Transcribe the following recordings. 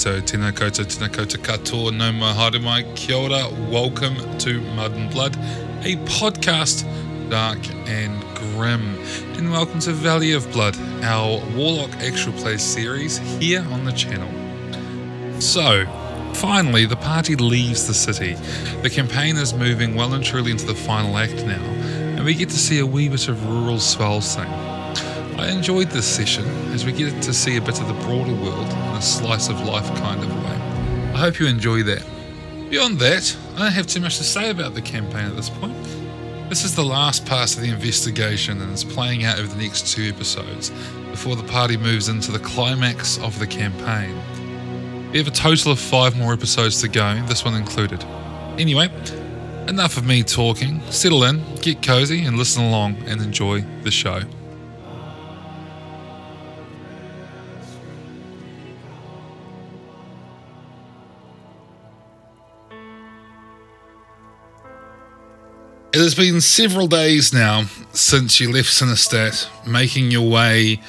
Koutou, tēnā koutou, tēnā koutou katoa, nau mai haere kia ora, welcome to Mud and Blood, a podcast dark and grim. And welcome to Valley of Blood, our Warlock Actual Play series here on the channel. So, finally, the party leaves the city. The campaign is moving well and truly into the final act now, and we get to see a wee bit of rural Svalsing. I enjoyed this session as we get to see a bit of the broader world in a slice of life kind of way. I hope you enjoy that. Beyond that, I don't have too much to say about the campaign at this point. This is the last part of the investigation and is playing out over the next two episodes before the party moves into the climax of the campaign. We have a total of five more episodes to go, this one included. Anyway, enough of me talking. Settle in, get cozy, and listen along and enjoy the show. It has been several days now since you left Sinistad, making your way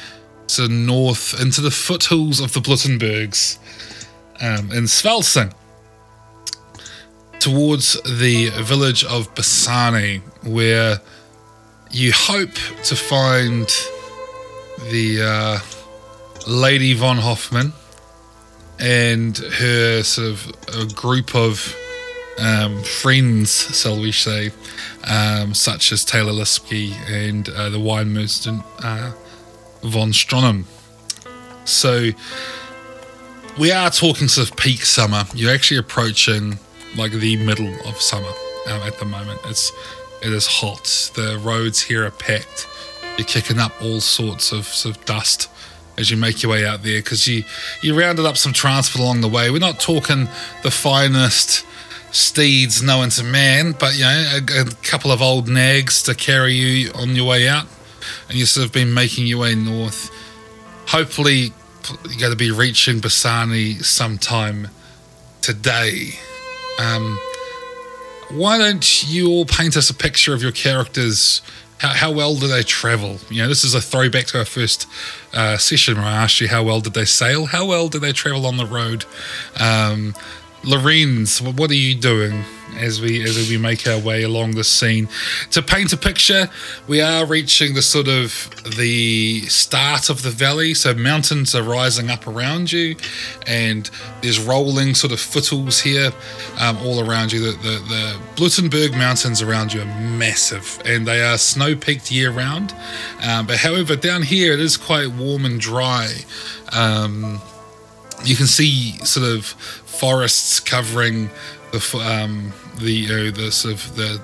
to north into the foothills of the Bluttenbergs um, in Svalsing, towards the village of Bassani, where you hope to find the uh, Lady von Hoffman and her sort of a group of um, friends, shall we say, um, such as Taylor Lipsky and uh, the wine merchant uh, von Stronham. So we are talking sort of peak summer. You're actually approaching like the middle of summer um, at the moment. It's it is hot. The roads here are packed. You're kicking up all sorts of, sort of dust as you make your way out there because you you rounded up some transport along the way. We're not talking the finest steeds known to man, but you know, a, a, couple of old nags to carry you on your way out, and you've sort of been making your way north. Hopefully, you're going to be reaching Bassani sometime today. Um, why don't you all paint us a picture of your characters? How, how well do they travel? You know, this is a throwback to our first uh, session where I asked you how well did they sail, how well did they travel on the road. Um, Lorenz, what are you doing as we as we make our way along the scene? To paint a picture, we are reaching the sort of the start of the valley. So mountains are rising up around you, and there's rolling sort of foothills here um, all around you. The, the the Bluttenberg mountains around you are massive, and they are snow peaked year round. Um, but however, down here it is quite warm and dry. Um, you can see sort of forests covering the um, the uh, the sort of the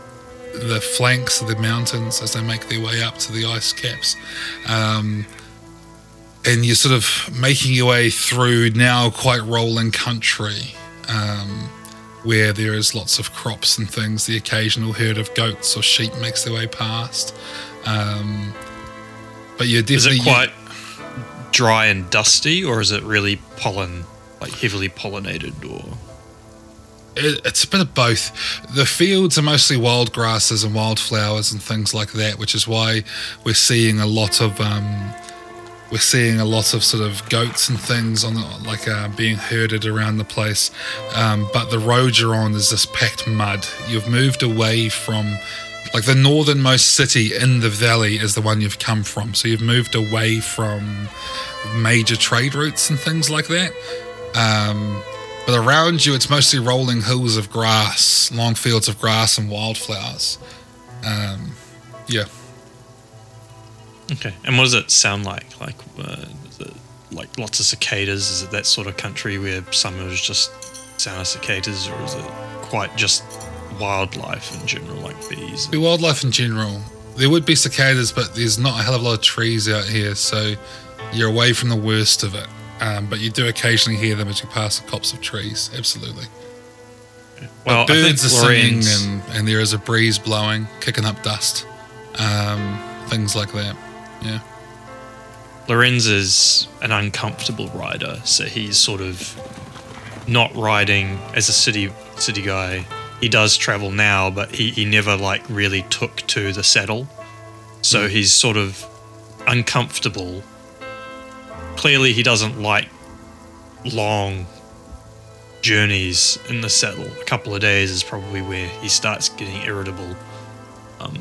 the flanks of the mountains as they make their way up to the ice caps. Um, and you're sort of making your way through now quite rolling country um, where there is lots of crops and things. The occasional herd of goats or sheep makes their way past. Um, but you're definitely. Is it quite dry and dusty, or is it really pollen, like heavily pollinated, or? It, it's a bit of both. The fields are mostly wild grasses and wildflowers and things like that, which is why we're seeing a lot of um, we're seeing a lot of sort of goats and things on the, like uh, being herded around the place. Um, but the road you're on is this packed mud. You've moved away from like the northernmost city in the valley is the one you've come from. So you've moved away from major trade routes and things like that. Um, but around you, it's mostly rolling hills of grass, long fields of grass, and wildflowers. Um, yeah. Okay. And what does it sound like? Like, uh, it like lots of cicadas? Is it that sort of country where summer is just sound of cicadas, or is it quite just wildlife in general, like bees? Be wildlife in general. There would be cicadas, but there's not a hell of a lot of trees out here, so you're away from the worst of it. Um, but you do occasionally hear them as you pass the copse of trees. Absolutely. Well, But birds are singing, and, and there is a breeze blowing, kicking up dust, um, things like that. Yeah. Lorenz is an uncomfortable rider, so he's sort of not riding as a city city guy. He does travel now, but he, he never like really took to the saddle. So he's sort of uncomfortable. Clearly he doesn't like long journeys in the saddle. A couple of days is probably where he starts getting irritable. Um,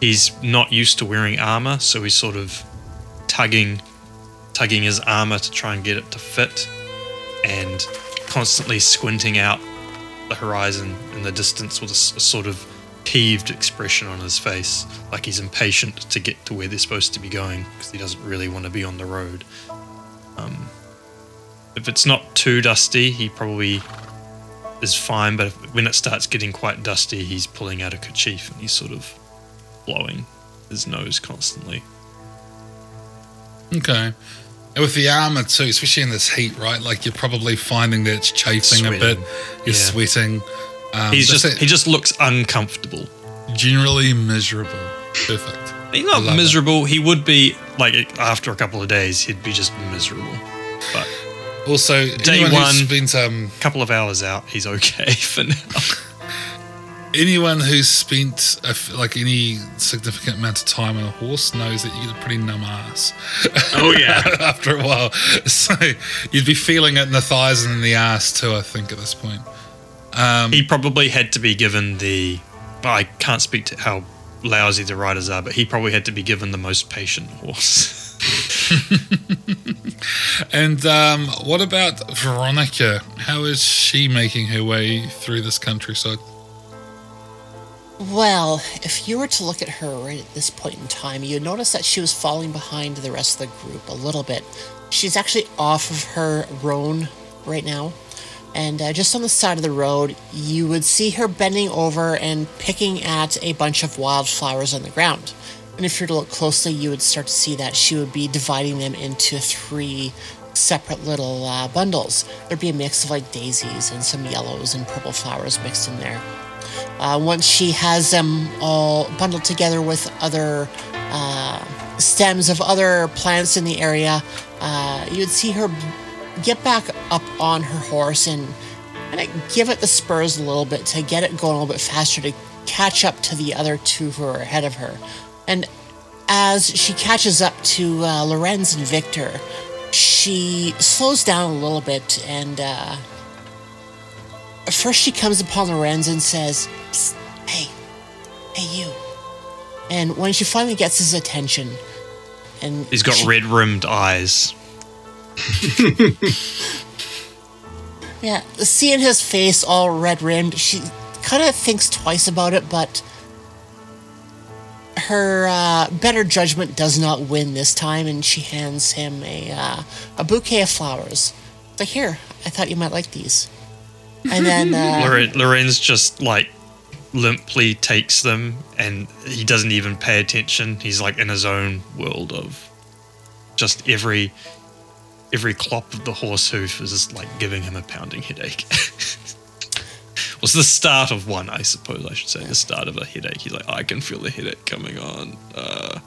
he's not used to wearing armor, so he's sort of tugging tugging his armor to try and get it to fit and constantly squinting out the horizon in the distance with a sort of peeved expression on his face like he's impatient to get to where they're supposed to be going because he doesn't really want to be on the road um, if it's not too dusty he probably is fine but if, when it starts getting quite dusty he's pulling out a kerchief and he's sort of blowing his nose constantly Okay. And with the armor too, especially in this heat, right? Like you're probably finding that it's chafing a bit. You're Yeah. sweating. Um, He's just it. he just looks uncomfortable. generally miserable. Perfect. He's not love miserable. He would be like after a couple of days, he'd be just miserable. But Also, Day one. who's spent um, a couple of hours out, he's okay for now. anyone who's spent a f like any significant amount of time on a horse knows that you get a pretty numb ass. Oh yeah. after a while. So you'd be feeling it in the thighs and in the ass too. I think at this point. Um, he probably had to be given the. I can't speak to how lousy the riders are, but he probably had to be given the most patient horse. and um, what about Veronica? How is she making her way through this countryside? Well, if you were to look at her right at this point in time, you'd notice that she was falling behind the rest of the group a little bit. She's actually off of her roan right now. And uh, just on the side of the road, you would see her bending over and picking at a bunch of wildflowers on the ground. And if you were to look closely, you would start to see that she would be dividing them into three separate little uh, bundles. There'd be a mix of like daisies and some yellows and purple flowers mixed in there. Uh, once she has them all bundled together with other uh, stems of other plants in the area, uh, you would see her get back up on her horse and kind of give it the spurs a little bit to get it going a little bit faster to catch up to the other two who are ahead of her. And as she catches up to uh, Lorenz and Victor, she slows down a little bit and uh, first she comes upon Lorenz and says, "Psst, "Hey, hey, you!" And when she finally gets his attention, and He's got she- red rimmed eyes. Yeah, seeing his face all red rimmed, she kind of thinks twice about it, but her uh, better judgment does not win this time, and she hands him a uh, a bouquet of flowers. It's like, here, I thought you might like these. And then uh, Loren- Lorenz just like limply takes them and he doesn't even pay attention. He's like in his own world of just every every clop of the horse hoof is like giving him a pounding headache. Was the start of one, I suppose I should say, the start of a headache. He's like, I can feel the headache coming on. Uh,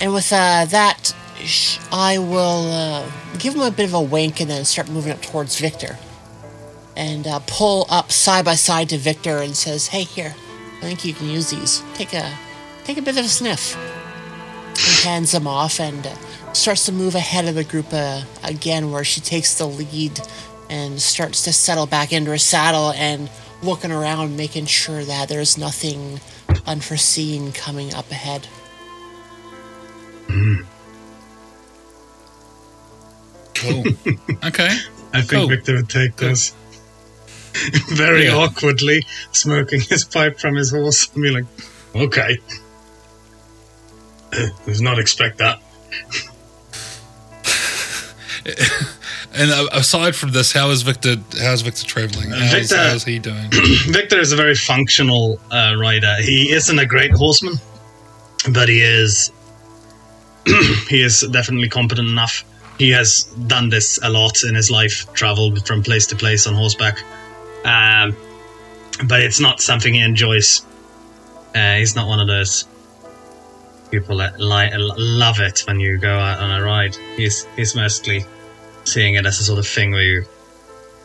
And with uh, that, sh- I will uh, give him a bit of a wink and then start moving up towards Victor. And uh, pull up side by side to Victor and says, "Hey, here, I think you can use these. Take a, take a bit of a sniff." And hands them off and uh, starts to move ahead of the group uh, again, where she takes the lead and starts to settle back into her saddle and looking around, making sure that there's nothing unforeseen coming up ahead. Cool. okay. I think Cool. Victor would take Good. this very Yeah. awkwardly, smoking his pipe from his horse, and be like, "Okay, Uh, did not expect that." And uh, aside from this, how is Victor? How's Victor traveling? How's, Victor- how's he doing? Victor is a very functional uh, rider. He isn't a great horseman, but he is he is definitely competent enough. He has done this a lot in his life, traveled from place to place on horseback. Um, but it's not something he enjoys. Uh, he's not one of those people that love it when you go out on a ride. He's he's mostly seeing it as a sort of thing where you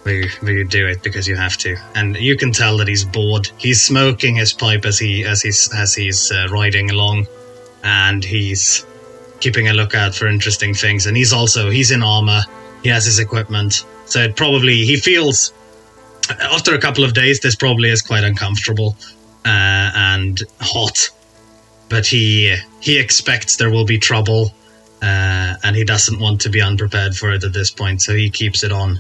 where you, where you do it because you have to, and you can tell that he's bored. He's smoking his pipe as he as he's as he's uh, riding along, and he's keeping a lookout for interesting things. And he's also he's in armor. He has his equipment, so it probably he feels after a couple of days this probably is quite uncomfortable uh, and hot. But he he expects there will be trouble, uh, and he doesn't want to be unprepared for it at this point. So he keeps it on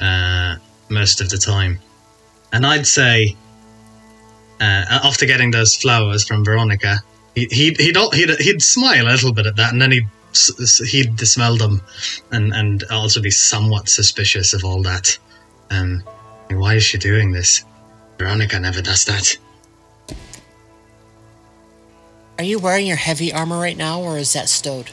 uh, most of the time. And I'd say, uh, after getting those flowers from Veronica, he, he'd, he'd, he'd, he'd smile a little bit at that, and then he'd, he'd smell them and, and also be somewhat suspicious of all that. Um, why is she doing this? Veronica never does that. Are you wearing your heavy armor right now, or is that stowed?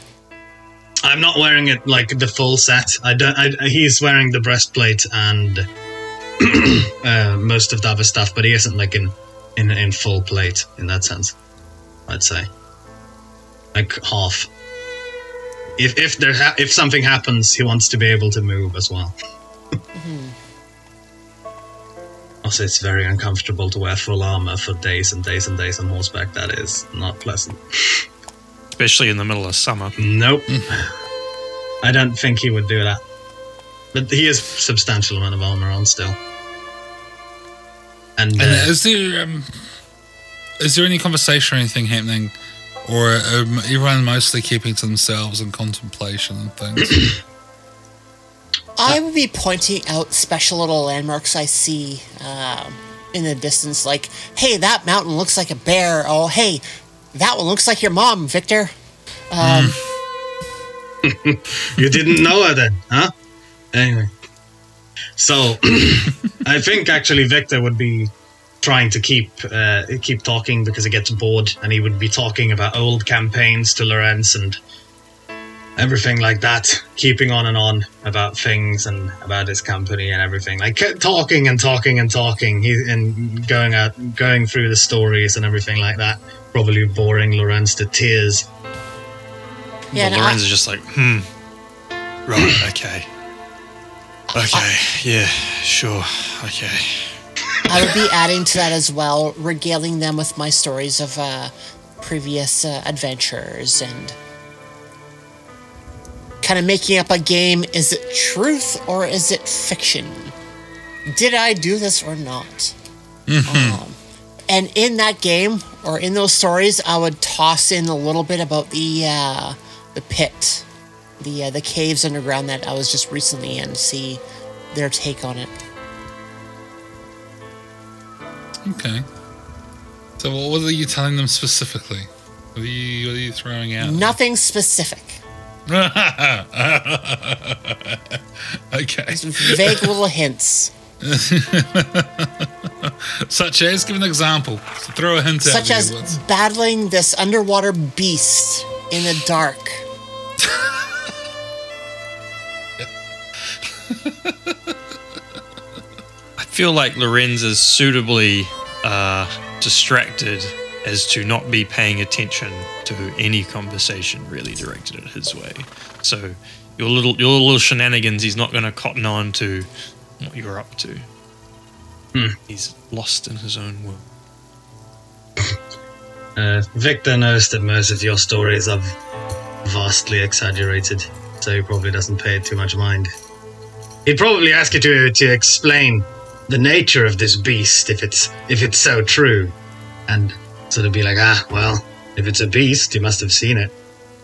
I'm not wearing it like the full set. I don't. I, he's wearing the breastplate and uh, most of the other stuff, but he isn't like in, in in full plate in that sense. I'd say like half. If if there ha- if something happens, he wants to be able to move as well. Also, it's very uncomfortable to wear full armor for days and days and days on horseback. That is not pleasant. especially in the middle of summer. Nope. I don't think he would do that. But he has substantial amount of armor on still. And, And uh, is there um, is there any conversation or anything happening, or um, everyone mostly keeping to themselves and contemplation and things? I would be pointing out special little landmarks I see um, in the distance, like, hey, that mountain looks like a bear. Oh, hey, that one looks like your mom, Victor. Um, you didn't know her then, huh? Anyway. So, I think actually Victor would be trying to keep uh, keep talking because he gets bored, and he would be talking about old campaigns to Lorenz and everything like that, keeping on and on about things and about his company and everything, like kept talking and talking and talking, he, and going out, going through the stories and everything like that. Probably boring Lorenz to tears. yeah, but and I- Lorenz is just like, hmm. Right, okay. Okay, yeah, sure, okay. I would be adding to that as well, regaling them with my stories of uh, previous uh, adventures and kind of making up a game. Is it truth or is it fiction? Did I do this or not? um, and in that game or in those stories, I would toss in a little bit about the uh, the pit, the uh, the caves underground that I was just recently in. See their take on it. okay. So, what what are you telling them specifically? What are you What are you throwing out? Nothing specific. okay. vague little hints, Such as, give an example. Throw a hint out such as What's- battling this underwater beast in the dark. I feel like Lorenz is suitably uh, distracted as to not be paying attention to any conversation really directed at his way. So your little your little shenanigans, he's not going to cotton on to what you're up to. He's lost in his own world. Uh, Victor knows that most of your stories are vastly exaggerated, so he probably doesn't pay it too much mind. He'd probably ask you to, to explain the nature of this beast if it's if it's so true, and sort of be like, ah, well, if it's a beast, you must have seen it.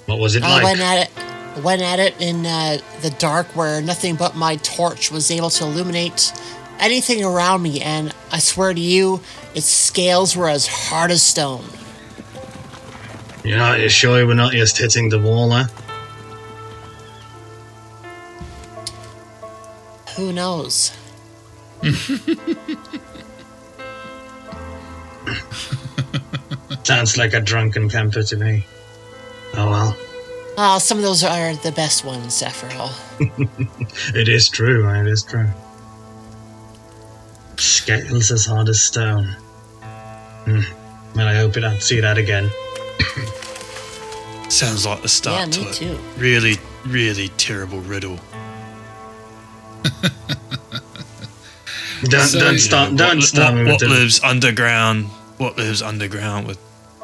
What was it I like? went at it, went at it in uh, the dark where nothing but my torch was able to illuminate anything around me, and I swear to you, its scales were as hard as stone. You're not you're sure we're not just hitting the wall, huh? Who knows? Sounds like a drunken camper to me. Oh well, Oh, some of those are the best ones, after all. it is true. It is true. Scales as hard as stone. Hmm. Well, I hope I don't see that again. Sounds like the start Yeah, me to a too. really, really terrible riddle. Don't So- don't start don't what, start what, what lives underground? What lives underground with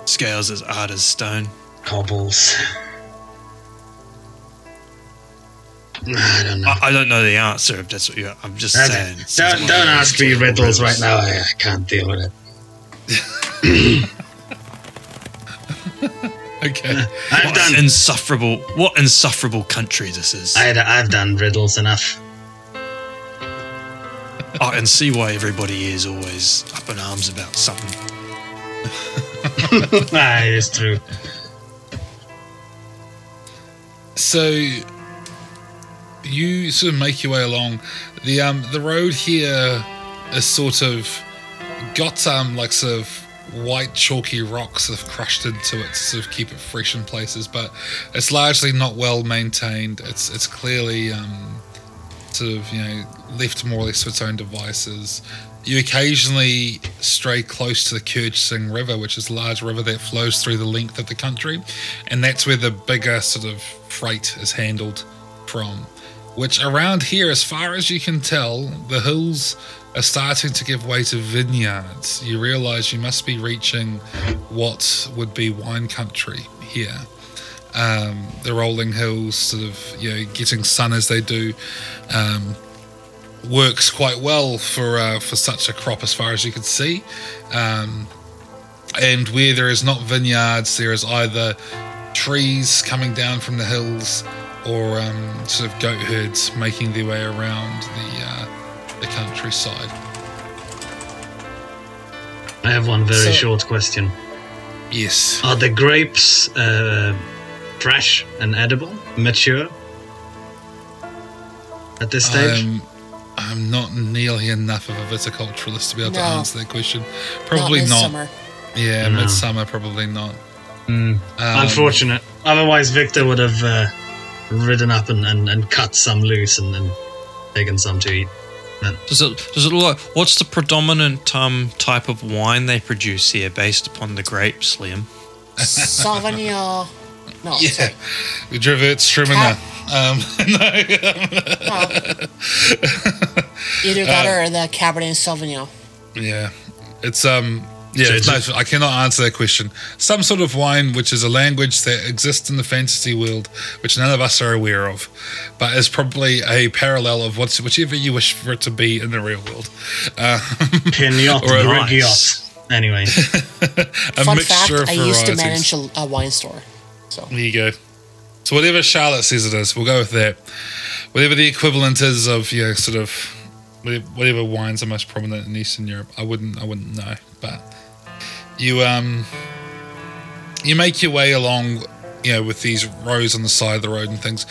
scales as hard as stone? cobbles. I don't know. I, I don't know the answer. If that's what you. I'm just saying. don't don't ask me riddles right now. I, I can't deal with it. Okay. I've What done insufferable. What insufferable country this is. I, I've done riddles enough. I can see why everybody is always up in arms about something. ah, it is true. So you sort of make your way along. The um the road here is sort of got um like sort of white chalky rocks that have crushed into it to sort of keep it fresh in places, but it's largely not well maintained. It's it's clearly um sort of you know left more or less to its own devices. You occasionally stray close to the Kirchsing River, which is a large river that flows through the length of the country, and that's where the bigger sort of freight is handled from. Which around here, as far as you can tell, the hills are starting to give way to vineyards. You realize you must be reaching what would be wine country here. Um, the rolling hills, sort of, you know, getting sun as they do, um, works quite well for uh, for such a crop, as far as you can see. Um, and where there is not vineyards, there is either trees coming down from the hills or um, sort of goat herds making their way around the uh, the countryside. I have one very So- short question. Yes. Are the grapes uh, fresh and edible, mature at this stage? I'm, I'm not nearly enough of a viticulturalist to be able to answer that question. Probably not. not. Yeah, No. midsummer probably not. Hmm. Um, Unfortunate. Otherwise, Victor would have uh, ridden up and, and, and cut some loose and, and taken some to eat. Does it does it look like what's the predominant um, type of wine they produce here based upon the grapes, Liam? Sauvignon. No, Yeah, sorry. Dravert Strimina. Um, Either that or the Cabernet Sauvignon. Yeah, it's um. Yeah, So it's- no, I cannot answer that question. Some sort of wine, which is a language that exists in the fantasy world, which none of us are aware of, but is probably a parallel of what's whichever you wish for it to be in the real world. Uh, Pinot Or a Grigiotte. Anyway, a Fun mixture fact: of I used to manage a, a wine store. So There you go. So whatever Charlotte says it is, we'll go with that. Whatever the equivalent is of you know, sort of whatever wines are most prominent in Eastern Europe, I wouldn't I wouldn't know. But you um you make your way along, you know, with these rows on the side of the road and things.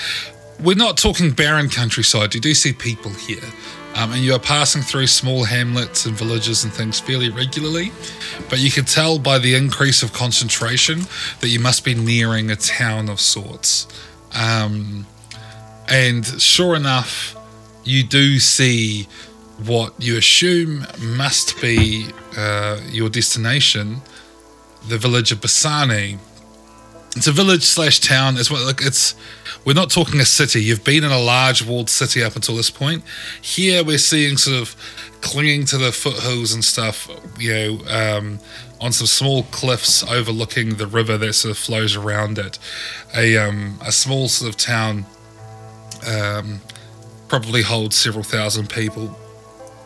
We're not talking barren countryside. You do see people here. Um, and you are passing through small hamlets and villages and things fairly regularly, but you can tell by the increase of concentration that you must be nearing a town of sorts. Um, and sure enough, you do see what you assume must be uh, your destination, the village of Bassani. It's a village slash town. It's what like it's. We're not talking a city. You've been in a large walled city up until this point. Here we're seeing sort of clinging to the foothills and stuff. You know, um, on some small cliffs overlooking the river that sort of flows around it. A um, a small sort of town. Um, probably holds several thousand people.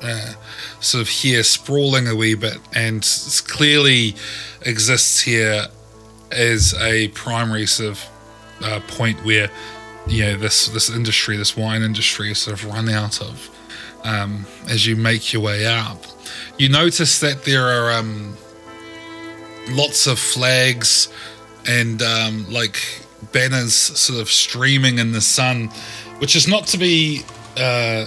uh, sort of here sprawling a wee bit and clearly exists here as a primary sort of uh, point where you know this this industry, this wine industry, is sort of run out of. Um, as you make your way up, you notice that there are um, lots of flags and um, like banners sort of streaming in the sun, which is not to be uh,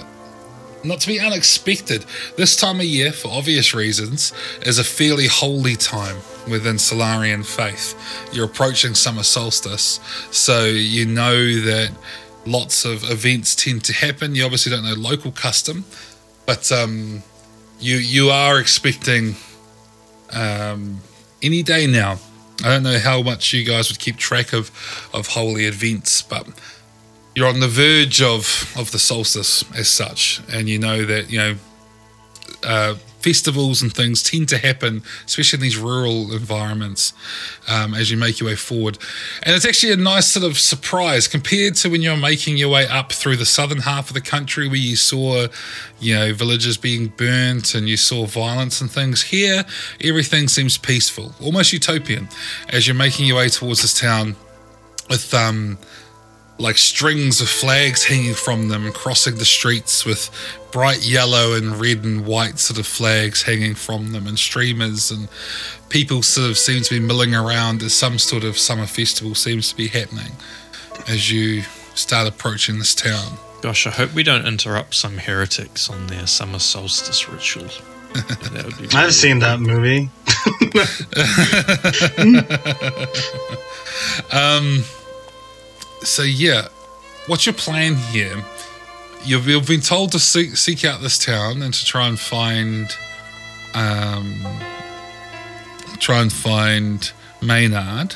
not to be unexpected. This time of year, for obvious reasons, is a fairly holy time within Solarian faith. You're approaching summer solstice, so you know that lots of events tend to happen. You obviously don't know local custom, but um, you you are expecting um, any day now. I don't know how much you guys would keep track of of holy events, but you're on the verge of of the solstice as such, and you know that you know uh, festivals and things tend to happen, especially in these rural environments, um, as you make your way forward. And it's actually a nice sort of surprise compared to when you're making your way up through the southern half of the country, where you saw, you know, villages being burnt and you saw violence and things. Here, everything seems peaceful, almost utopian, as you're making your way towards this town with um like strings of flags hanging from them, crossing the streets with bright yellow and red and white sort of flags hanging from them, and streamers, and people sort of seem to be milling around as some sort of summer festival seems to be happening as you start approaching this town. Gosh, I hope we don't interrupt some heretics on their summer solstice ritual. that I've seen that movie. Um, So yeah, what's your plan here? You've, you've been told to seek, seek out this town and to try and find, um, try and find Maynard.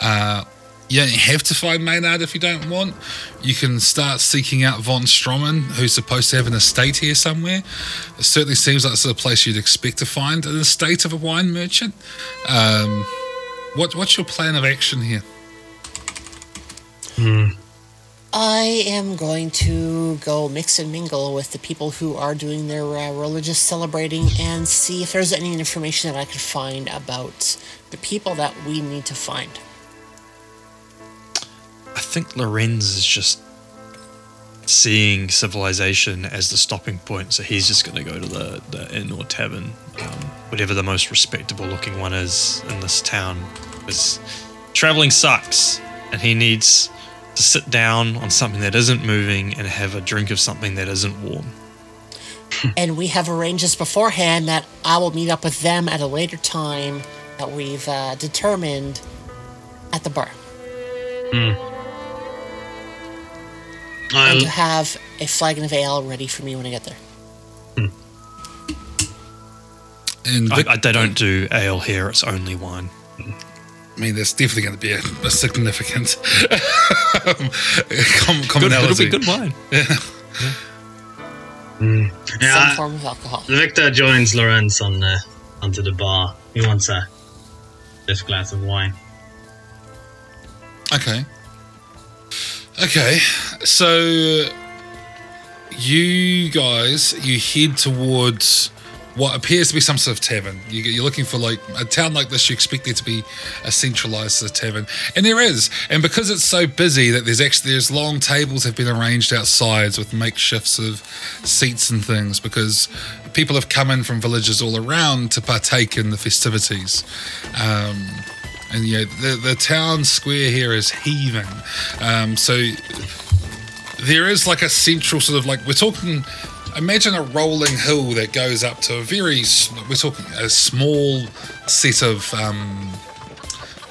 Uh, you don't have to find Maynard if you don't want. You can start seeking out Von Stroman, who's supposed to have an estate here somewhere. It certainly seems like sort of place you'd expect to find an estate of a wine merchant. Um, what, what's your plan of action here? I am going to go mix and mingle with the people who are doing their uh, religious celebrating and see if there's any information that I could find about the people that we need to find. I think Lorenz is just seeing civilization as the stopping point, so he's just going to go to the, the inn or tavern, um, whatever the most respectable looking one is in this town. Because traveling sucks, and he needs to sit down on something that isn't moving and have a drink of something that isn't warm. and we have arranged this beforehand that I will meet up with them at a later time that we've uh, determined at the bar. I'll, And to have a flagon of ale ready for me when I get there. Hmm. And I, I, they don't do ale here; it's only wine. Hmm. I mean, there's definitely going to be a, a significant um, com- Good, commonality. it'll be good wine. Some yeah, form of alcohol. Victor joins Lorenz on the onto the bar. He wants a this glass of wine. Okay. Okay. So you guys, you head towards what appears to be some sort of tavern. You, you're looking for like a town like this. You expect there to be a centralized sort of tavern, and there is. And because it's so busy that there's actually there's long tables have been arranged outside with makeshifts of seats and things because people have come in from villages all around to partake in the festivities. Um, and yeah, the the town square here is heaving. Um, so there is like a central sort of like we're talking. Imagine a rolling hill that goes up to a very we're talking a small set of um,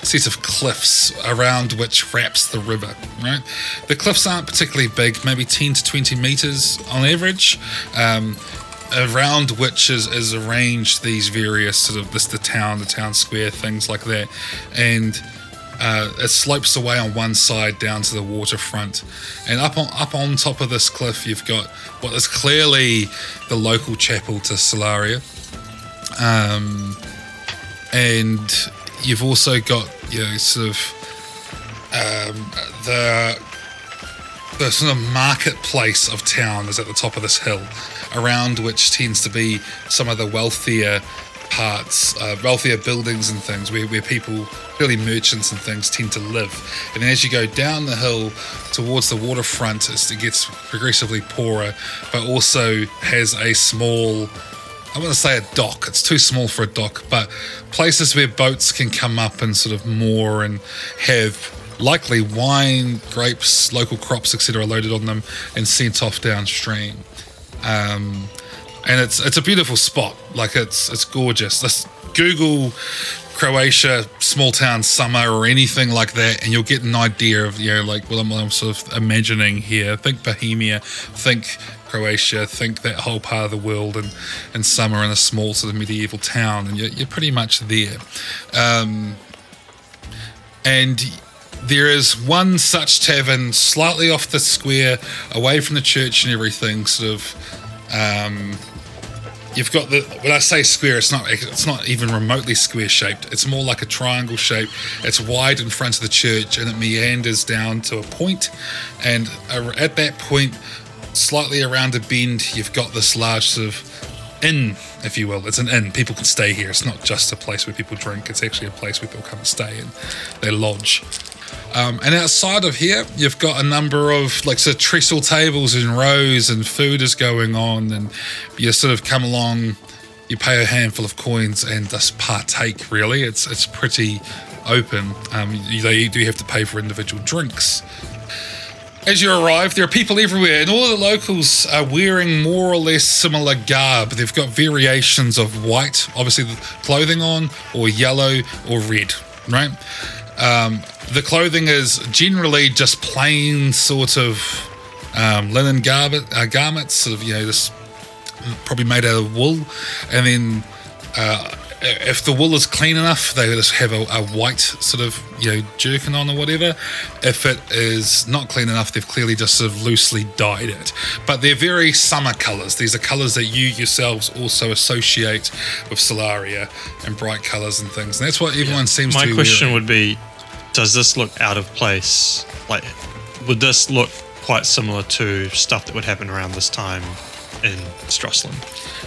set of cliffs around which wraps the river. Right, the cliffs aren't particularly big, maybe ten to twenty meters on average. Um, around which is, is arranged these various sort of this the town, the town square, things like that, and uh, it slopes away on one side down to the waterfront, and up on up on top of this cliff, you've got what is clearly the local chapel to Solaria, um, and you've also got you know sort of um, the the sort of marketplace of town is at the top of this hill, around which tends to be some of the wealthier parts, uh, wealthier buildings and things where, where people, really merchants and things, tend to live. And as you go down the hill towards the waterfront, it gets progressively poorer, but also has a small. I want to say a dock. It's too small for a dock, but places where boats can come up and sort of moor and have likely wine, grapes, local crops, etc., loaded on them and sent off downstream. Um, and it's it's a beautiful spot. Like it's it's gorgeous. Let's Google Croatia small town summer or anything like that, and you'll get an idea of you know like what I'm, I'm sort of imagining here. Think Bohemia, think Croatia, think that whole part of the world, and and summer in a small sort of medieval town, and you're, you're pretty much there. Um, and there is one such tavern slightly off the square, away from the church and everything, sort of. Um, you've got the when I say square, it's not it's not even remotely square shaped. It's more like a triangle shape. It's wide in front of the church and it meanders down to a point, and at that point, slightly around a bend, you've got this large sort of inn, if you will. It's an inn. People can stay here. It's not just a place where people drink. It's actually a place where people come and stay and they lodge. Um, and outside of here, you've got a number of like sort of trestle tables in rows, and food is going on, and you sort of come along, you pay a handful of coins, and just partake. Really, it's it's pretty open. Um, you, they do have to pay for individual drinks. As you arrive, there are people everywhere, and all the locals are wearing more or less similar garb. They've got variations of white, obviously clothing on, or yellow, or red, right? Um, the clothing is generally just plain sort of um, linen garment, uh, garments, sort of, you know, just probably made out of wool. And then uh, if the wool is clean enough, they just have a, a, white sort of, you know, jerkin on or whatever. If it is not clean enough, they've clearly just sort of loosely dyed it. But they're very summer colours. These are colours that you yourselves also associate with Solaria and bright colours and things. And that's what everyone yeah. seems My to My question would be does this look out of place? Like, would this look quite similar to stuff that would happen around this time in Strassland?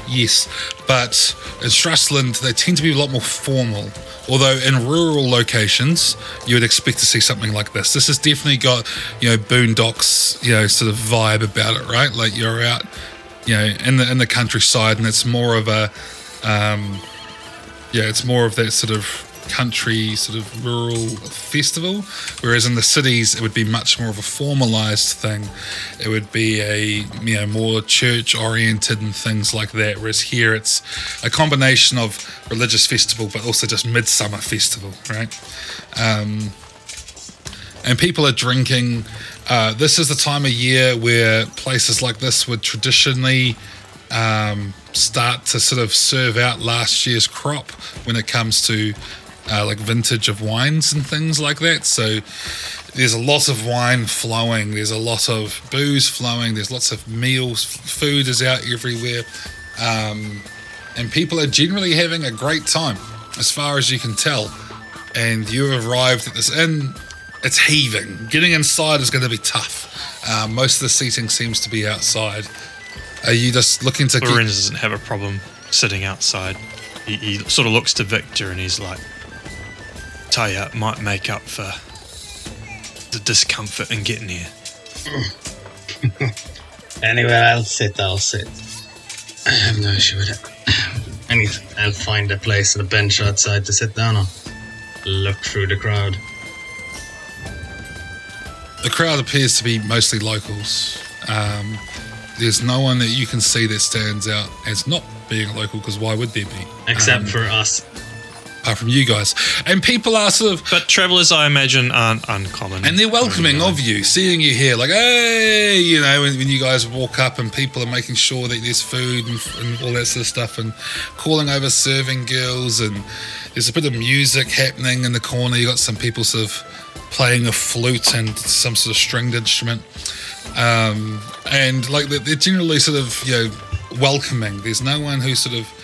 Yes, but in Strassland, they tend to be a lot more formal. Although in rural locations, you would expect to see something like this. This has definitely got, you know, boondocks, you know, sort of vibe about it, right? Like you're out, you know, in the in the countryside, and it's more of a, um, yeah, it's more of that sort of country sort of rural festival whereas in the cities it would be much more of a formalized thing. It would be a you know more church oriented and things like that whereas here it's a combination of religious festival but also just midsummer festival right? Um, and people are drinking uh, this is the time of year where places like this would traditionally um, start to sort of serve out last year's crop when it comes to uh, like vintage of wines and things like that. So there's a lot of wine flowing. There's a lot of booze flowing. There's lots of meals. Food is out everywhere, um, and people are generally having a great time, as far as you can tell. And you have arrived at this inn. It's heaving. Getting inside is going to be tough. Uh, most of the seating seems to be outside. Are you just looking to? Lorenz doesn't have a problem sitting outside. He, he sort of looks to Victor and he's like, tell you, it might make up for the discomfort in getting here. anyway, I'll sit, I'll sit. I have no issue with it. Anything, I'll find a place and a bench outside to sit down on. Look through the crowd. The crowd appears to be mostly locals. Um, there's no one that you can see that stands out as not being a local, because why would there be? Except um, for us apart from you guys. And people are sort of. But travelers, I imagine, aren't uncommon. And they're welcoming of you, seeing you here. Like, hey, you know, when, when, you guys walk up and people are making sure that there's food and, and, all that sort of stuff and calling over serving girls. And there's a bit of music happening in the corner. You got some people sort of playing a flute and some sort of stringed instrument. Um, and like they're generally sort of, you know, welcoming. There's no one who sort of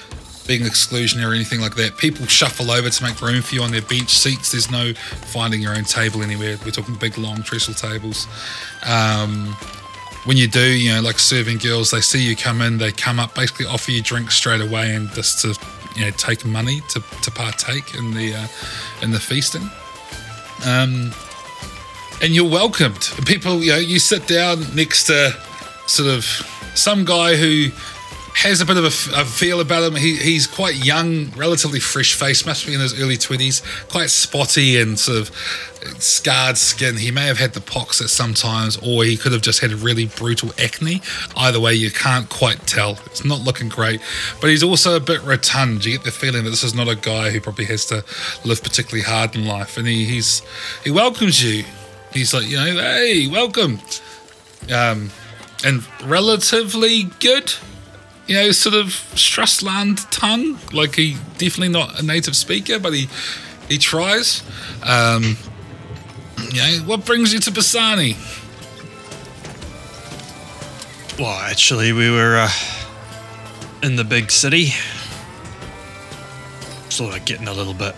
being exclusionary or anything like that. People shuffle over to make room for you on their bench seats. There's no finding your own table anywhere. We're talking big, long trestle tables. Um, when you do, you know, like serving girls, they see you come in, they come up, basically offer you drinks straight away, and just to you know take money to, to partake in the uh, in the feasting. Um, and you're welcomed. People, you know, you sit down next to sort of some guy who has a bit of a feel about him. He, he's quite young, relatively fresh face, must be in his early 20s, quite spotty and sort of scarred skin. He may have had the pox at some times, or he could have just had really brutal acne. Either way, you can't quite tell. It's not looking great, but he's also a bit rotund. You get the feeling that this is not a guy who probably has to live particularly hard in life, and he, he's he welcomes you. He's like, you know, hey, welcome. Um, and relatively good you know, sort of Strassland tongue. Like he definitely not a native speaker, but he he tries. Um, you know, what brings you to Bassani? Well, actually, we were uh, in the big city. Sort of getting a little bit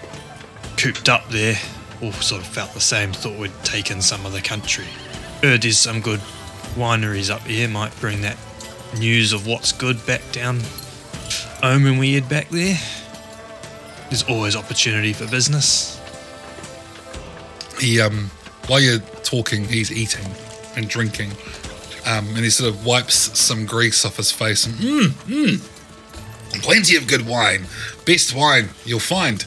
cooped up there. All sort of felt the same. Thought we'd taken some of the country. Heard there's some good wineries up here. Might bring that news of what's good back down home when we head back there. There's always opportunity for business. He um, while you're talking, he's eating and drinking, um, and he sort of wipes some grease off his face and mmm, mmm, plenty of good wine, best wine you'll find.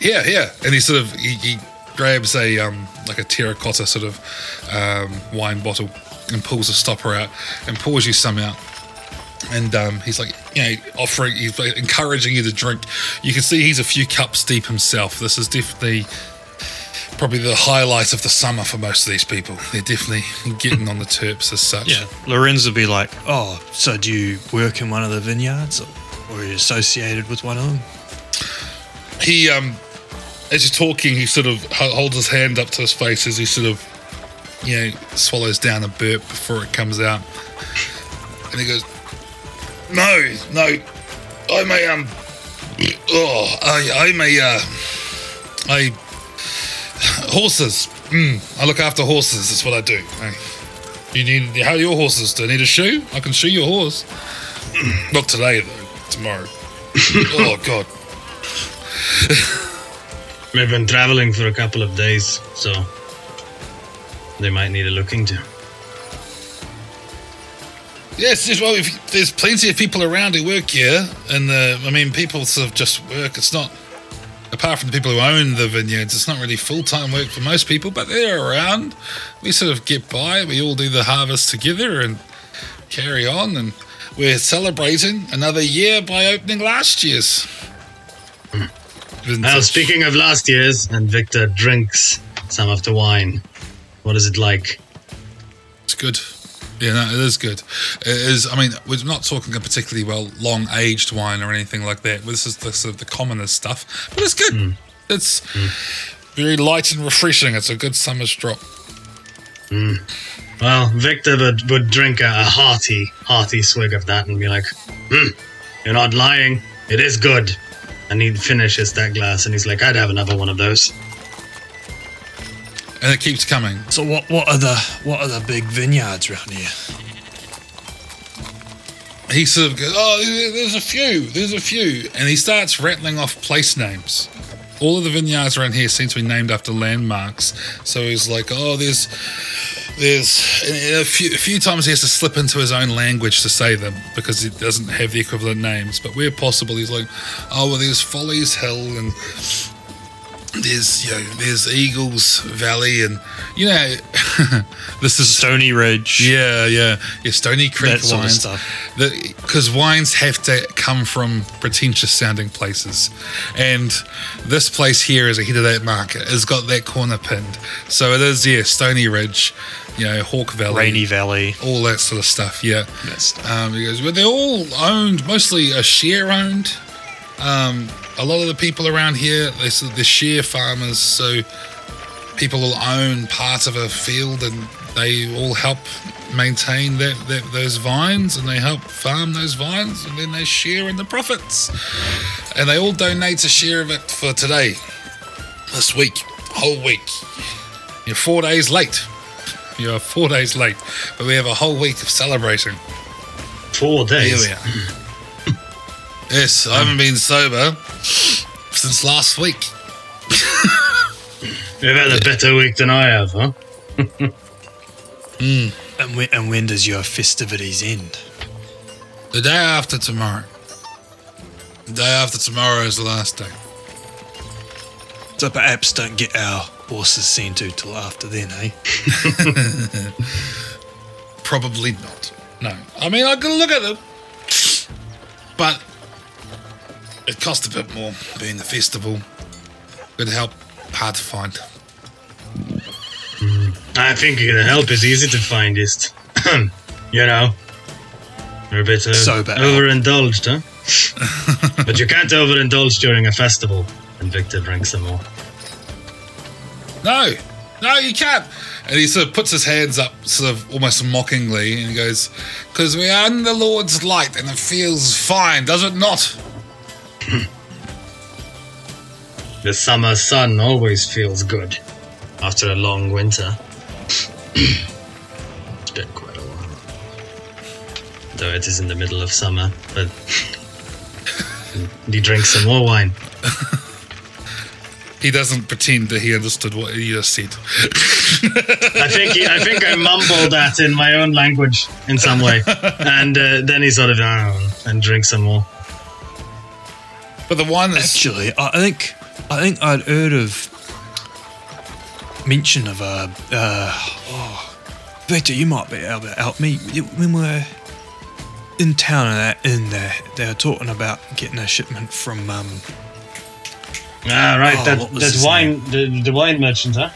Here, here, and he sort of he, he grabs a um, like a terracotta sort of um, wine bottle and pulls a stopper out and pours you some out. And um, he's like, you know, offering, he's like encouraging you to drink. You can see he's a few cups deep himself. This is definitely probably the highlight of the summer for most of these people. They're definitely getting on the terps as such. Yeah, Lorenz would be like, "Oh, so do you work in one of the vineyards, or, or are you associated with one of them?" He, um, as you're talking, he sort of holds his hand up to his face as he sort of, you know, swallows down a burp before it comes out. And he goes, No, no, I'm a, um, oh, I, I'm a, uh, I, horses. Mm, I look after horses, that's what I do. I, you need, how are your horses? Do I need a shoe? I can shoe your horse. Not today, though, tomorrow. oh, God. We've been traveling for a couple of days, so they might need a look into. Yes, well, if, there's plenty of people around who work here, and uh, I mean, people sort of just work. It's not, apart from the people who own the vineyards, it's not really full time work for most people, but they're around. We sort of get by. We all do the harvest together and carry on, and we're celebrating another year by opening last year's. Well, vintage. speaking of last year's, and Victor drinks some of the wine. What is it like? It's good. Yeah, no, it is good. It is. I mean, we're not talking a particularly well long aged wine or anything like that. This is the sort of the commonest stuff, but it's good. Mm. It's mm. very light and refreshing. It's a good summer's drop. Mm. Well, Victor would, would drink a, a hearty, hearty swig of that and be like, hmm, you're not lying. It is good. And he finishes that glass and he's like, I'd have another one of those. And it keeps coming. So what? What are the what are the big vineyards around here? He sort of goes, "Oh, there's a few. There's a few," and he starts rattling off place names. All of the vineyards around here seem to be named after landmarks. So he's like, "Oh, there's, there's." and A few, a few times he has to slip into his own language to say them because he doesn't have the equivalent names. But where possible, he's like, "Oh, well, there's Follies Hill and." There's you know there's Eagles Valley and you know this is Stony Ridge. yeah, yeah, yeah. Stony Creek That wines. stuff. Because wines have to come from pretentious sounding places, and this place here is ahead of that market. It's got that corner pinned, so it is. Yeah, Stony Ridge, you know, Hawk Valley, Rainy Valley. all that sort of stuff. Yeah. That stuff. Um, because but they're all owned, mostly a share owned. Um, a lot of the people around here, they're, they're share farmers, so people will own part of a field and they all help maintain that, that those vines and they help farm those vines and then they share in the profits. And they all donate a share of it for today, this week, whole week. You're four days late. You are four days late, but we have a whole week of celebrating. Four Here days. We are. yes, I haven't been sober since last week. You've had a better week than I have, huh? And when, and when does your festivities end? The day after tomorrow. The day after tomorrow is the last day. So perhaps don't get our horses seen to till after then, eh? Probably not. No. I mean, I can look at them. But it cost a bit more being a festival. Good help, hard to find. I think the help is easy to find, just you know, you're a bit uh, Sober. overindulged, huh? but you can't overindulge during a festival. And Victor drinks some more. No, no, you can't. And he sort of puts his hands up, sort of almost mockingly, and he goes, Because we are in the Lord's light and it feels fine, does it not? The summer sun always feels good after a long winter. it's been quite a while. Though it is in the middle of summer, but he drinks some more wine. He doesn't pretend that he understood what he just said. I think he, I think I mumbled that in my own language in some way, and uh, then he sort of uh, and drinks some more. But the wine is. Actually, I I think I think I'd heard of mention of a. Uh, oh, Victor, you might be able to help me. When we're in town and that in there, they were talking about getting a shipment from. Um, Ah, right, Oh, that what that wine, the, the wine merchant, huh?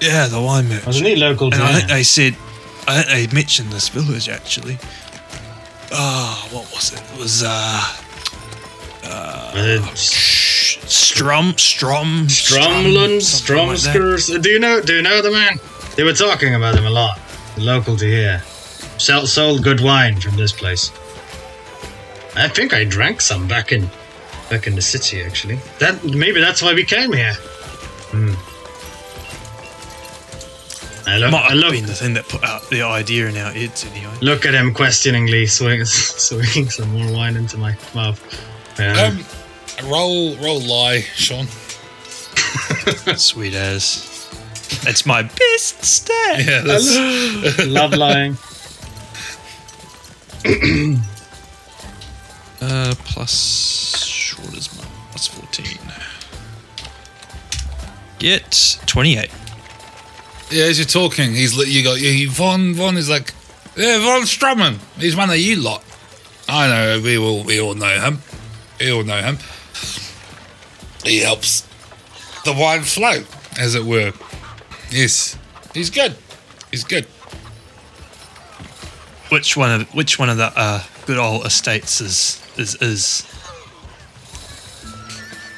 yeah, the wine merchant. Wasn't he local And I think they said, I think they mentioned this village actually. Ah, what was it? It was uh, Uh, Strum, Strum, Stromlund, something like do you know? Do you know the man? They were talking about him a lot. Local to here, Sell, sold good wine from this place. I think I drank some back in back in the city. Actually, that maybe that's why we came here. Hmm. I look, Might I look, been the thing that put out the idea in our heads anyway. look at him questioningly, swing, swinging some more wine into my mouth. Yeah. Um, roll, roll lie, Sean. Sweet as. It's my best stat. Yeah, that's, Love lying. Uh, plus what is my plus fourteen? Get twenty-eight. yeah. As you're talking, he's li- you got you. Von Von is like, yeah, Von Strummen. He's one of you lot. I know. We all we all know him. We all know him. He helps the wine flow, as it were. Yes, he's good. He's good. Which one of which one of the uh, good old estates is is is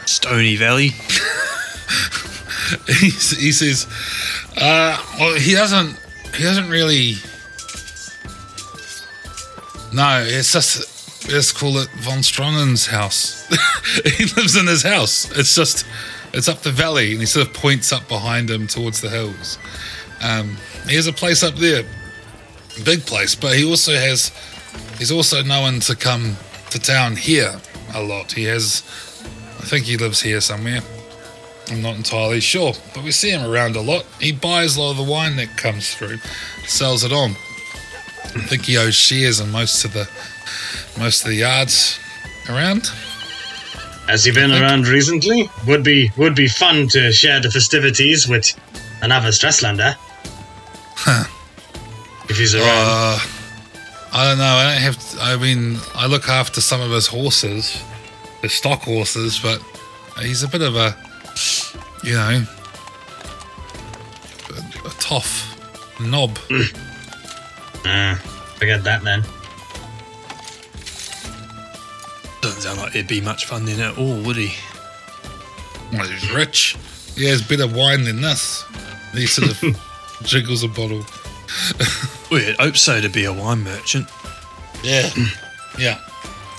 Stony Valley? he, he says, uh, well, he doesn't, he doesn't really. No, it's just, let's call it Von Stronnen's house. he lives in his house. It's just, it's up the valley, and he sort of points up behind him towards the hills. Um, he has a place up there, big place, but he also has, he's also known to come to town here a lot. He has, I think he lives here somewhere. I'm not entirely sure, but we see him around a lot. He buys a lot of the wine that comes through, sells it on. I think he owes shares in most of the most of the yards around. Has he been around recently? Would be would be fun to share the festivities with another Stresslander. If he's around. Uh, I don't know. I don't have. I mean, I look after some of his horses, his stock horses, but he's a bit of a, you know, a, a tough knob. Ah, forget that then. Sound like it'd be much fun then at all, would he? Well, he's rich. He has better wine than this. He sort of jiggles a bottle. We'd hope so to be a wine merchant. Yeah. Yeah.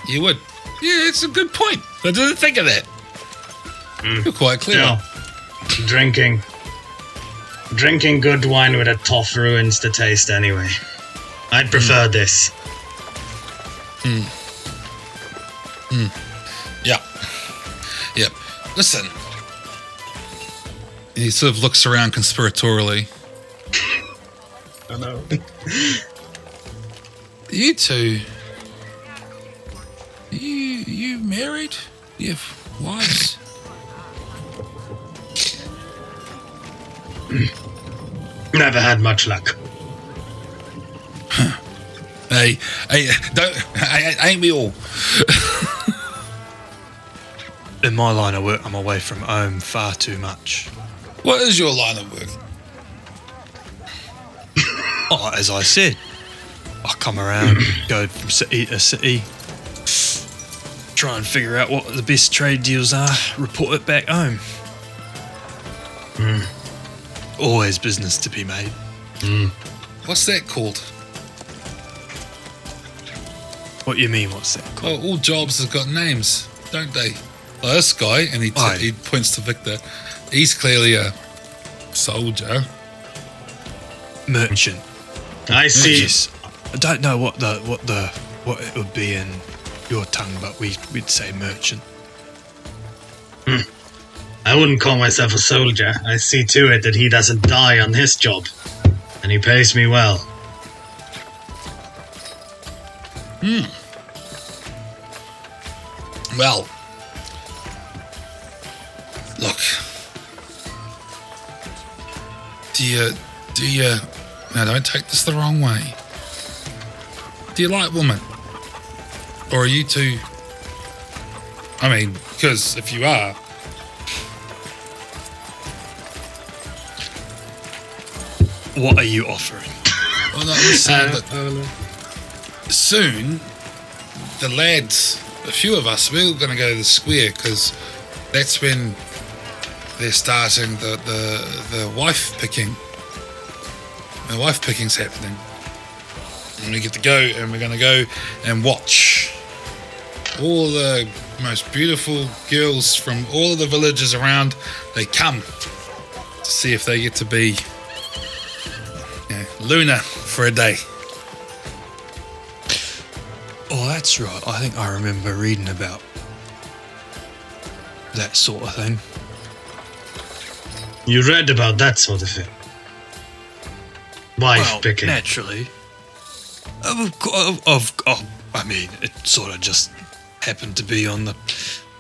You would. Yeah, it's a good point. I didn't think of that. Mm. You're quite clear. Yeah. Drinking. Drinking good wine with a toff ruins the taste anyway. I'd prefer mm. this. Mm. Mm. Yeah. Yep. Listen. He sort of looks around conspiratorially. I know. You two. You you married? You have wives? Never had much luck. Hey, hey, don't. Hey, ain't we all? In my line of work, I'm away from home far too much. What is your line of work? Oh, as I said, I come around, go from city to city, try and figure out what the best trade deals are, report it back home. Hmm. Always business to be made. Hmm. What's that called? What you mean? What's that called? Oh, all jobs have got names, don't they? Well, this guy, and he, t- he points to Victor. He's clearly a soldier. Merchant. I see. Yes. I don't know what the what the what it would be in your tongue, but we we'd say merchant. I wouldn't call myself a soldier. I see to it that he doesn't die on his job. And he pays me well. Hmm. Well, look. Do you, do you, now don't take this the wrong way. Do you like women? Or are you two, I mean, because if you are, What are you offering? well, no, I'm just saying Uh, that soon, the lads, a few of us, we're going to go to the square because that's when they're starting the, the, the wife picking. The wife picking's happening. And we get to go and we're going to go and watch all the most beautiful girls from all of the villages around. They come to see if they get to be yeah, Luna for a day. Oh, that's right. I think I remember reading about that sort of thing. You read about that sort of thing. Wife well, picking. naturally. Of, of, of, of, oh, I mean, it sort of just happened to be on the.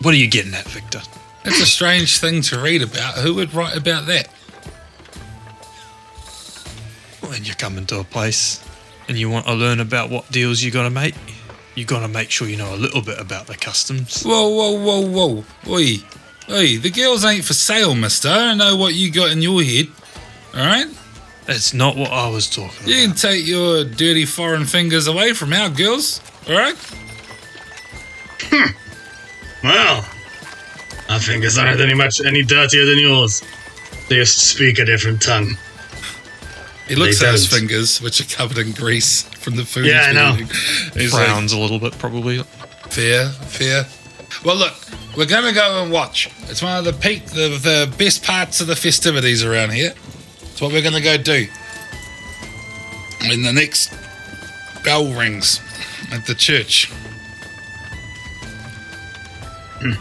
What are you getting at, Victor? That's a strange thing to read about. Who would write about that? When you come into a place and you want to learn about what deals you got to make, you got to make sure you know a little bit about the customs. Whoa, whoa, whoa, whoa. Oi. Oi, the girls ain't for sale, mister. I don't know what you got in your head. Alright? That's not what I was talking about. You can about. take your dirty foreign fingers away from our girls. Alright? Hmm. Well, our fingers aren't any much any dirtier than yours. They just speak a different tongue. He looks They at his don't. fingers, which are covered in grease from the food Yeah, he's I know. been eating. He's like, Frowns a little bit, probably. Fair, fair. Well, look, we're going to go and watch. It's one of the peak, the, the best parts of the festivities around here. It's what we're going to go do. When the next bell rings at the church. Hmm.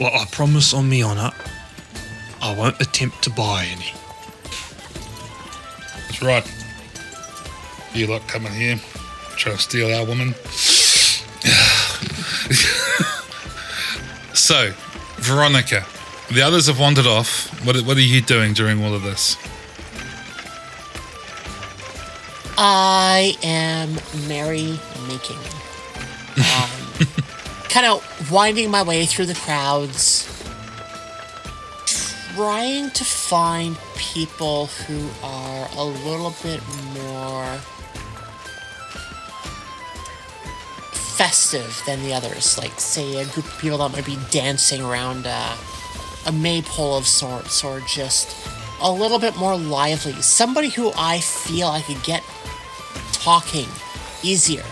Well, I promise on me honour, I won't attempt to buy any. That's right. You lot coming here, trying to steal our woman. so, Veronica, the others have wandered off. What, what are you doing during all of this? I am merry making. Um, kind of winding my way through the crowds, trying to find people who are a little bit more festive than the others. Like, say, a group of people that might be dancing around a, a maypole of sorts, or just a little bit more lively. Somebody who I feel I could get talking easier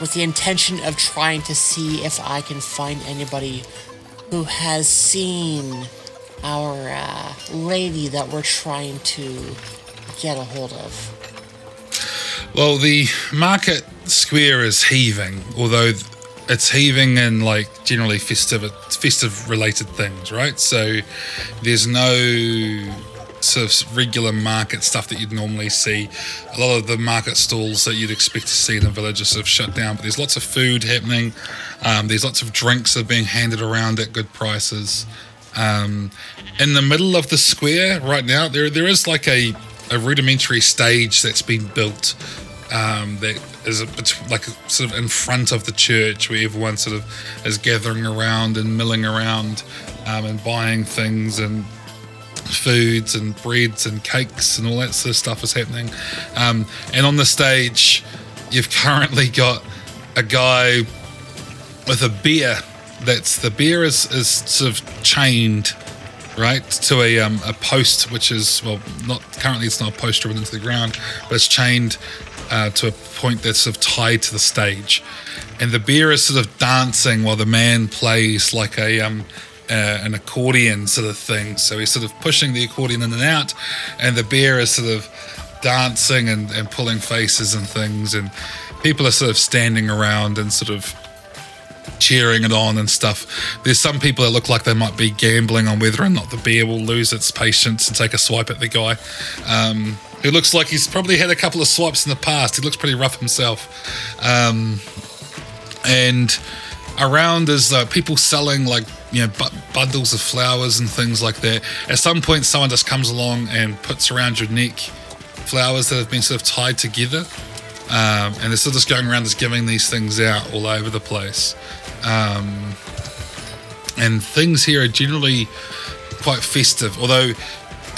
with the intention of trying to see if I can find anybody who has seen our uh, lady that we're trying to get a hold of? Well, the market square is heaving, although it's heaving in like generally festive festive related things, right? So there's no sort of regular market stuff that you'd normally see. A lot of the market stalls that you'd expect to see in the village are sort of shut down, but there's lots of food happening. Um, there's lots of drinks that are being handed around at good prices. Um, in the middle of the square right now, there there is like a, a rudimentary stage that's been built um, that is like sort of in front of the church where everyone sort of is gathering around and milling around um, and buying things and foods and breads and cakes and all that sort of stuff is happening. Um, and on the stage, you've currently got a guy with a beer. That's the beer is, is sort of chained right to a um, a post which is well not currently it's not a post driven into the ground but it's chained uh, to a point that's sort of tied to the stage and the beer is sort of dancing while the man plays like a um uh, an accordion sort of thing so he's sort of pushing the accordion in and out and the beer is sort of dancing and, and pulling faces and things and people are sort of standing around and sort of cheering it on and stuff. There's some people that look like they might be gambling on whether or not the beer will lose its patience and take a swipe at the guy. Um, who looks like he's probably had a couple of swipes in the past. He looks pretty rough himself. Um, and around is uh, people selling like you know bu- bundles of flowers and things like that. At some point, someone just comes along and puts around your neck flowers that have been sort of tied together. Um, and they're still just going around just giving these things out all over the place. Um, and things here are generally quite festive. Although,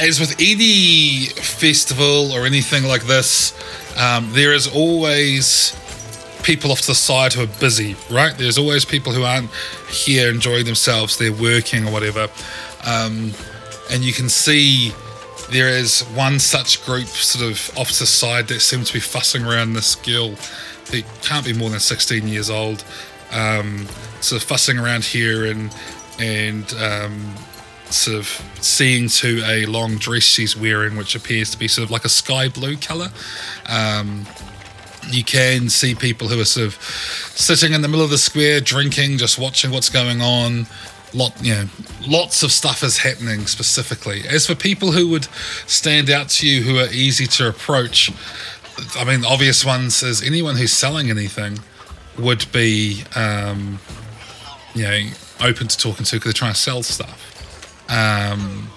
as with any festival or anything like this, um, there is always people off to the side who are busy, right? There's always people who aren't here enjoying themselves, they're working or whatever. Um, and you can see there is one such group sort of off to the side that seems to be fussing around this girl who can't be more than 16 years old um, sort of fussing around here and and um, of seeing to a long dress she's wearing which appears to be sort of like a sky blue color. Um, you can see people who are sort of sitting in the middle of the square drinking just watching what's going on. Lot you know lots of stuff is happening specifically. As for people who would stand out to you who are easy to approach i mean obvious ones is anyone who's selling anything would be um you know open to talking to because they're trying to sell stuff um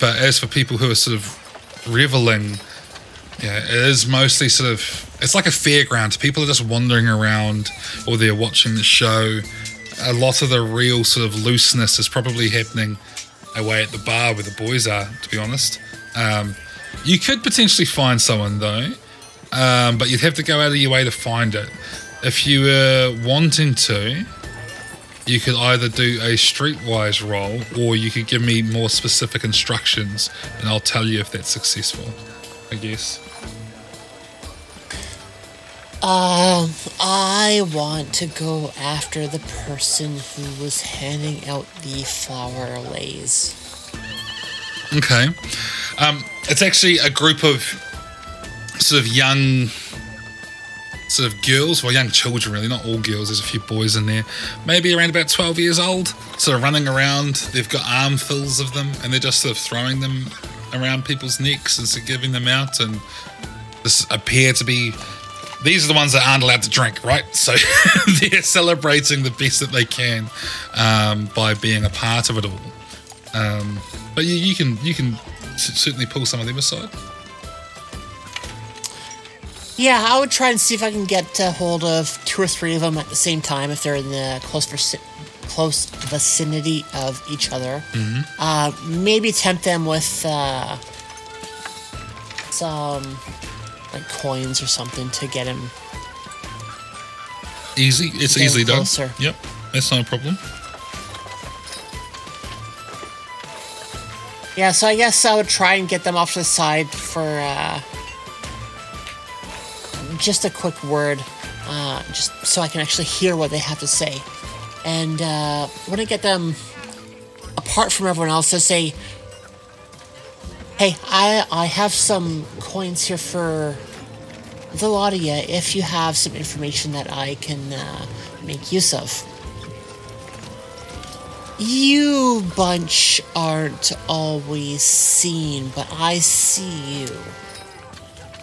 but as for people who are sort of reveling yeah, it is mostly sort of it's like a fairground. People are just wandering around or they're watching the show. A lot of the real sort of looseness is probably happening away at the bar where the boys are, to be honest. Um, you could potentially find someone though, um, but you'd have to go out of your way to find it. If you were wanting to, you could either do a streetwise roll or you could give me more specific instructions and I'll tell you if that's successful, I guess. Um, I want to go after the person who was handing out the flower leis. Okay. Um, it's actually a group of sort of young, of girls, well, young children, really, not all girls. There's a few boys in there, maybe around about 12 years old, sort of running around. They've got armfuls of them, and they're just sort of throwing them around people's necks and sort of giving them out. And this appear to be. These are the ones that aren't allowed to drink, right? So they're celebrating the best that they can um, by being a part of it all. Um, but you, you can you can certainly pull some of them aside. Yeah, I would try and see if I can get a hold of two or three of them at the same time if they're in the close vici- close vicinity of each other. Uh, maybe tempt them with uh, some like coins or something to get him. Easy, it's easily done. Yep, that's no problem. Yeah, so I guess I would try and get them off to the side for uh, just a quick word, uh, just so I can actually hear what they have to say. And uh, when I get them apart from everyone else to say, "Hey, I I have some coins here for the lot of you. If you have some information that I can uh, make use of." You bunch aren't always seen, but I see you.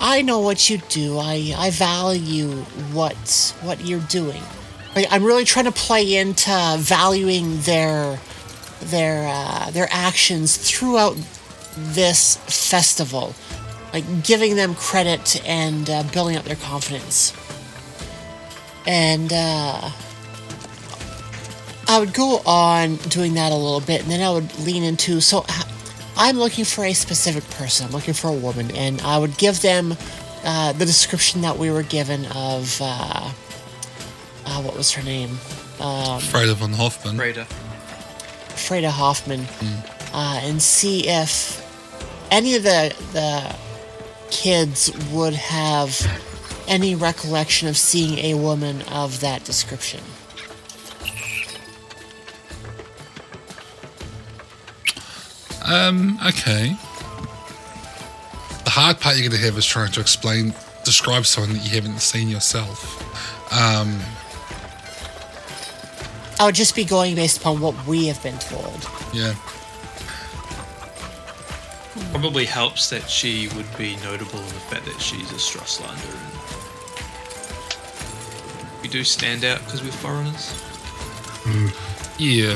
I know what you do. I, I value what what you're doing. I'm really trying to play into valuing their their uh, their actions throughout this festival, like giving them credit and uh, building up their confidence. And uh, I would go on doing that a little bit, and then I would lean into so. H- I'm looking for a specific person. I'm looking for a woman, and I would give them uh, the description that we were given of uh, uh, what was her name, um, Freda von Hoffman. Raider. Freda Hoffman, uh, and see if any of the the kids would have any recollection of seeing a woman of that description. Um, okay. The hard part you're going to have is trying to explain, describe someone that you haven't seen yourself. Um, I would just be going based upon what we have been told. yeah. Probably helps that she would be notable in the fact that she's a Strasslander. And we do stand out because we're foreigners. Yeah.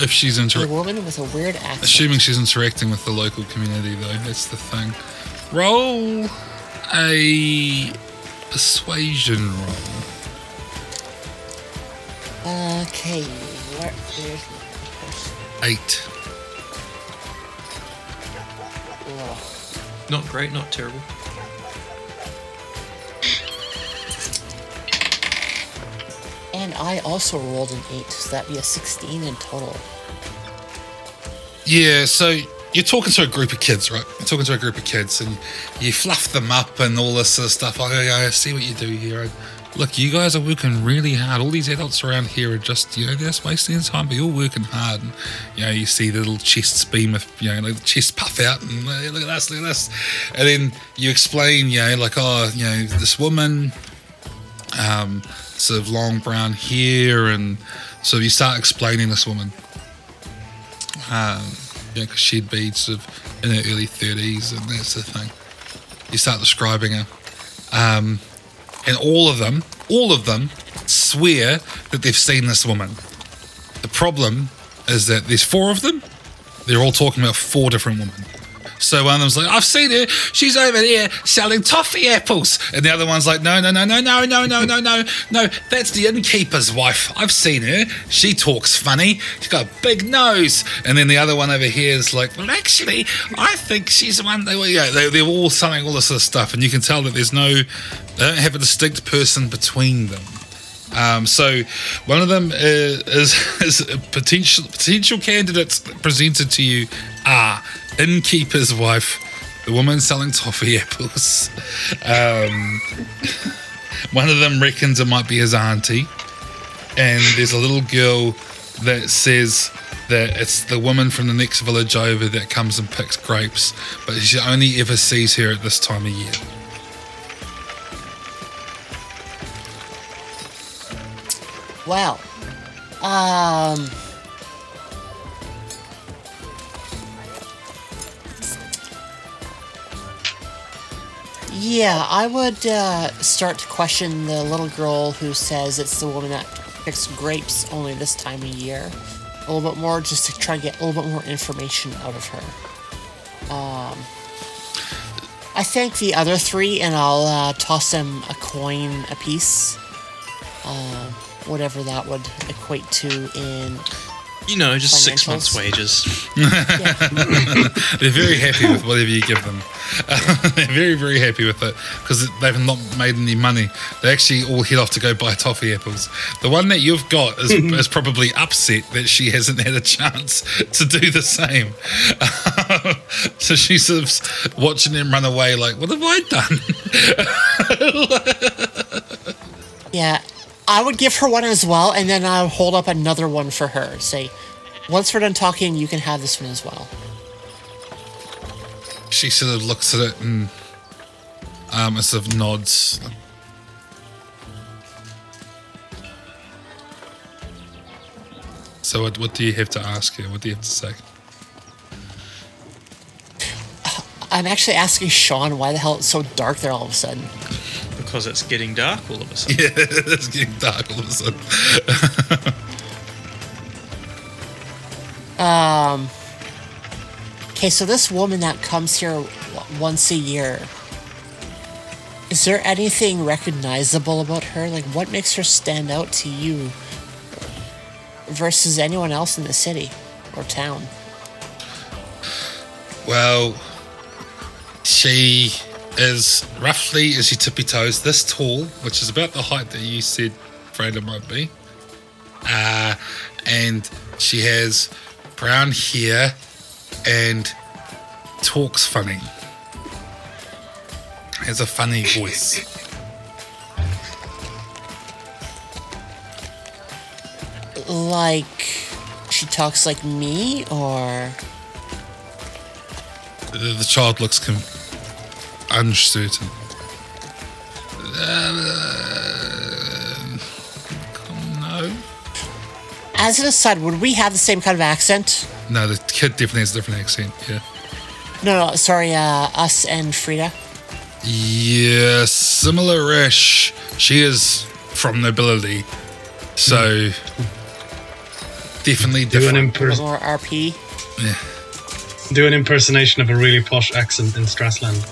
If she's A inter- woman with a weird accent. assuming she's interacting with the local community, though, that's the thing. Roll a persuasion roll. Okay, where, where's my person? Eight. Not great, not terrible. And I also rolled an 8, so that'd be a 16 in total. Yeah, so you're talking to a group of kids, right? You're talking to a group of kids, and you fluff them up and all this sort of stuff. Yeah, I see what you do here. Look, you guys are working really hard. All these adults around here are just, you know, they're just wasting their time, but you're working hard. And, you know, you see the little chests beam with, you know, the chest puff out, and "Hey, look at this, look at this. And then you explain, you know, like, oh, you know, this woman, um, sort of long brown hair, and so you start explaining this woman um, because she'd be sort of in her early 30s and that's the thing. You start describing her. Um, and all of them, all of them swear that they've seen this woman. The problem is that there's four of them. They're all talking about four different women. So one of them's like, I've seen her. She's over there selling toffee apples. And the other one's like, no, no, no, no, no, no, no, no, no, no. That's the innkeeper's wife. I've seen her. She talks funny. She's got a big nose. And then the other one over here is like, well, actually, I think she's the one. They, were- yeah, they, they're all saying all this sort of stuff. And you can tell that there's no, they don't have a distinct person between them. Um, so one of them is, is, is a potential potential candidates presented to you are innkeeper's wife, the woman selling toffee apples. Um, one of them reckons it might be his auntie, and there's a little girl that says that it's the woman from the next village over that comes and picks grapes, but she only ever sees her at this time of year. Well, um. Yeah, I would uh, start to question the little girl who says it's the woman that picks grapes only this time of year. A little bit more just to try and get a little bit more information out of her. Um, I thank the other three and I'll uh, toss them a coin apiece. Uh, whatever that would equate to in You know, just six months' wages. They're very happy with whatever you give them. they're very, very happy with it because they've not made any money. They actually all head off to go buy toffee apples. The one that you've got is, is probably upset that she hasn't had a chance to do the same. so she's sort of watching him run away, like, what have I done? Yeah, I would give her one as well, and then I'll hold up another one for her. Say, Once we're done talking, you can have this one as well. She sort of looks at it and um, sort of nods. So what, what do you have to ask her? What do you have to say? I'm actually asking Sean why the hell it's so dark there all of a sudden. Because it's getting dark all of a sudden. Yeah, it's getting dark all of a sudden. um. Okay, so this woman that comes here once a year, is there anything recognizable about her? Like, what makes her stand out to you versus anyone else in the city or town? Well, she is roughly, as she tippy toes, this tall, which is about the height that you said Freda might be. Uh, and she has brown hair and talks funny. Has a funny voice. Like, she talks like me, or The, the child looks com- uncertain. No. as an aside, would we have the same kind of accent? No, the kid definitely has a different accent, yeah. No, no, sorry, uh, us and Freda. Yeah, similar-ish. She is from nobility, so definitely Do an, different. imper- Or RP. do an impersonation of a really posh accent in Strassland.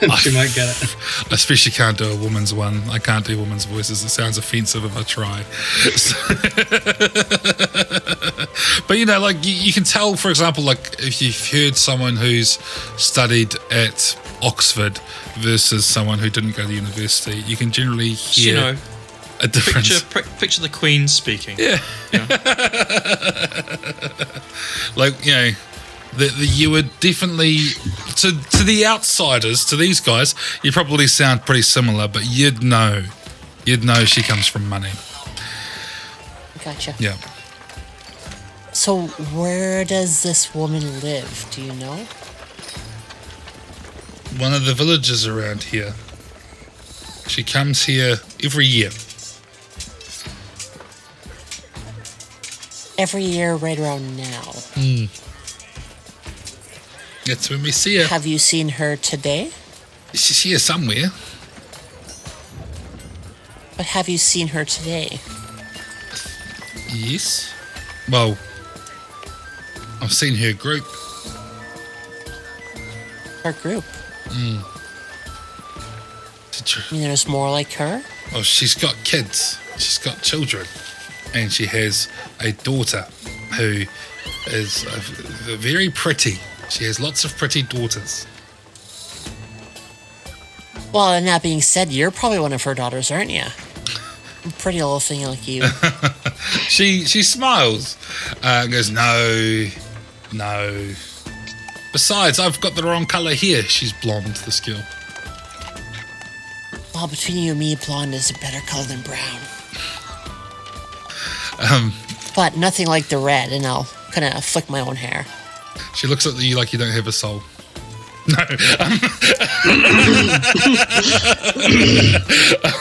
And she might get it. I especially can't do a woman's one. I can't do women's voices. It sounds offensive if I try. So- but you know, like you, you can tell, for example, like if you've heard someone who's studied at Oxford versus someone who didn't go to university, you can generally hear You know, a difference. picture pri- picture the Queen speaking. Yeah. like you know the, the, you would definitely to to the outsiders to these guys you probably sound pretty similar but you'd know you'd know she comes from money Gotcha. yeah So, where does this woman live? Do you know? one of the villages around here she comes here every year Every year, right around now. Hmm. That's when we see her Have you seen her today? she's here somewhere But have you seen her today? yes well i've seen her group Her group? Mm. Did you- mean, there's more like her? Well, she's got kids. She's got children, and she has a daughter who is very pretty. She has lots of pretty daughters. Well, and that being said, you're probably one of her daughters, aren't you? Pretty little thing like you. She she smiles uh, and goes, "No, no." Besides, I've got the wrong color here. She's blonde. The girl. well, between you and me, blonde is a better color than brown. Um, But nothing like the red, and I'll kind of flick my own hair. She looks at you like you don't have a soul. No. Um,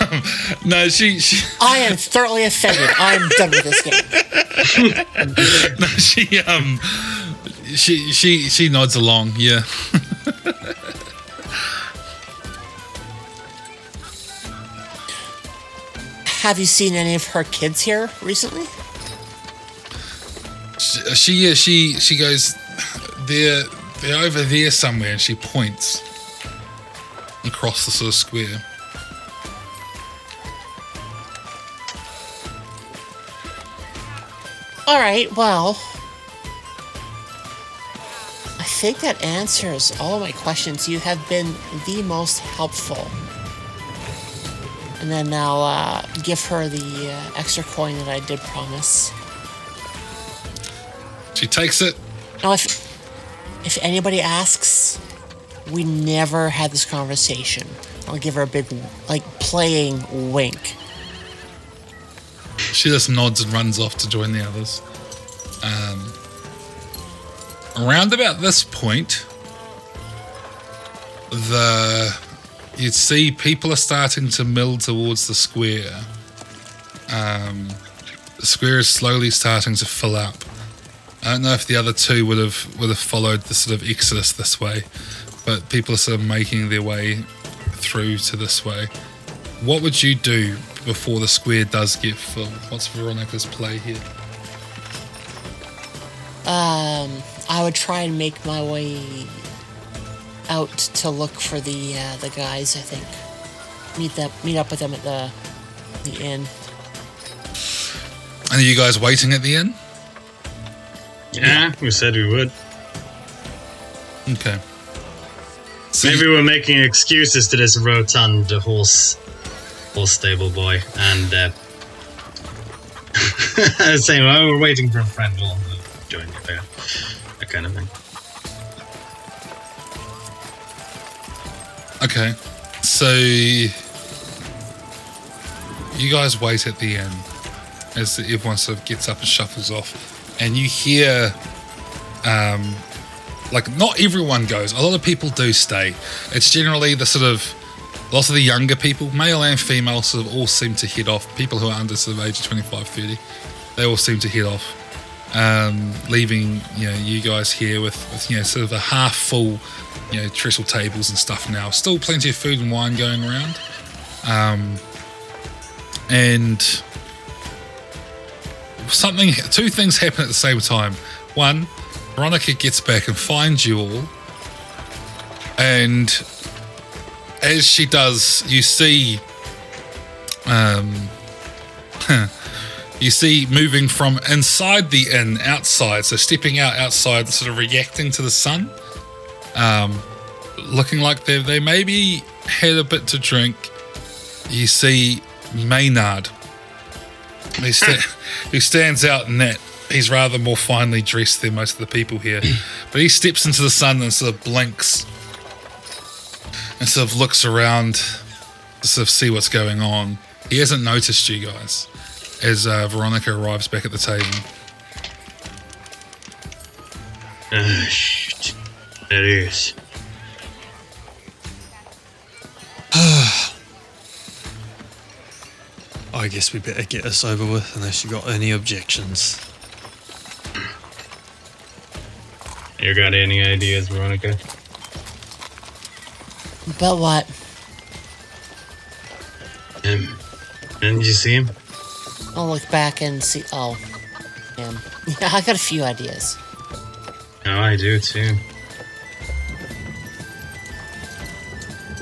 um, no, she, she I am thoroughly offended. I'm done with this game. no, she um she she she nods along yeah Have you seen any of her kids here recently? she, she yeah she she goes they're they're over there somewhere and she points across the sort of square All right, well, I think that answers all of my questions. You have been the most helpful. And then I'll uh, give her the uh, extra coin that I did promise. she takes it Now, if if anybody asks, we never had this conversation. I'll give her a big, like, playing wink. she just nods and runs off to join the others um around about this point, the you'd see people are starting to mill towards the square. Um, the square is slowly starting to fill up. I don't know if the other two would have would have followed the sort of exodus this way, but people are sort of making their way through to this way. What would you do before the square does get full? What's Veronica's play here? Um, I would try and make my way out to look for the uh, the guys. I think meet them, meet up with them at the the inn. And are you guys waiting at the inn? Yeah, we said we would. Okay. So Maybe you- we're making excuses to this rotund horse horse stable boy and uh, saying, "Oh, we're waiting for a friend. We'll join you there." That kind of thing. Okay. So you guys wait at the end as everyone sort of gets up and shuffles off, and you hear, um, like not everyone goes. A lot of people do stay. It's generally the sort of lots of the younger people, male and female, sort of all seem to head off. People who are under sort of age of 25, 30, they all seem to head off. Um, leaving you know you guys here with, with you know sort of a half full you know trestle tables and stuff now still plenty of food and wine going around um, and something two things happen at the same time. One veronica gets back and finds you all. And as she does you see um, you see moving from inside the inn outside, so stepping out outside, sort of reacting to the sun, um, looking like they they maybe had a bit to drink. You see Maynard, who, sta- who stands out in that he's rather more finely dressed than most of the people here, but he steps into the sun and sort of blinks and sort of looks around to sort of see what's going on. He hasn't noticed you guys as uh, Veronica arrives back at the table. Ah, shit. There he is. I guess we better get this over with unless you got any objections. You got any ideas, Veronica? But what? Um, didn't you see him? I'll look back and see. Oh, damn. Yeah, I got a few ideas. Oh, I do too.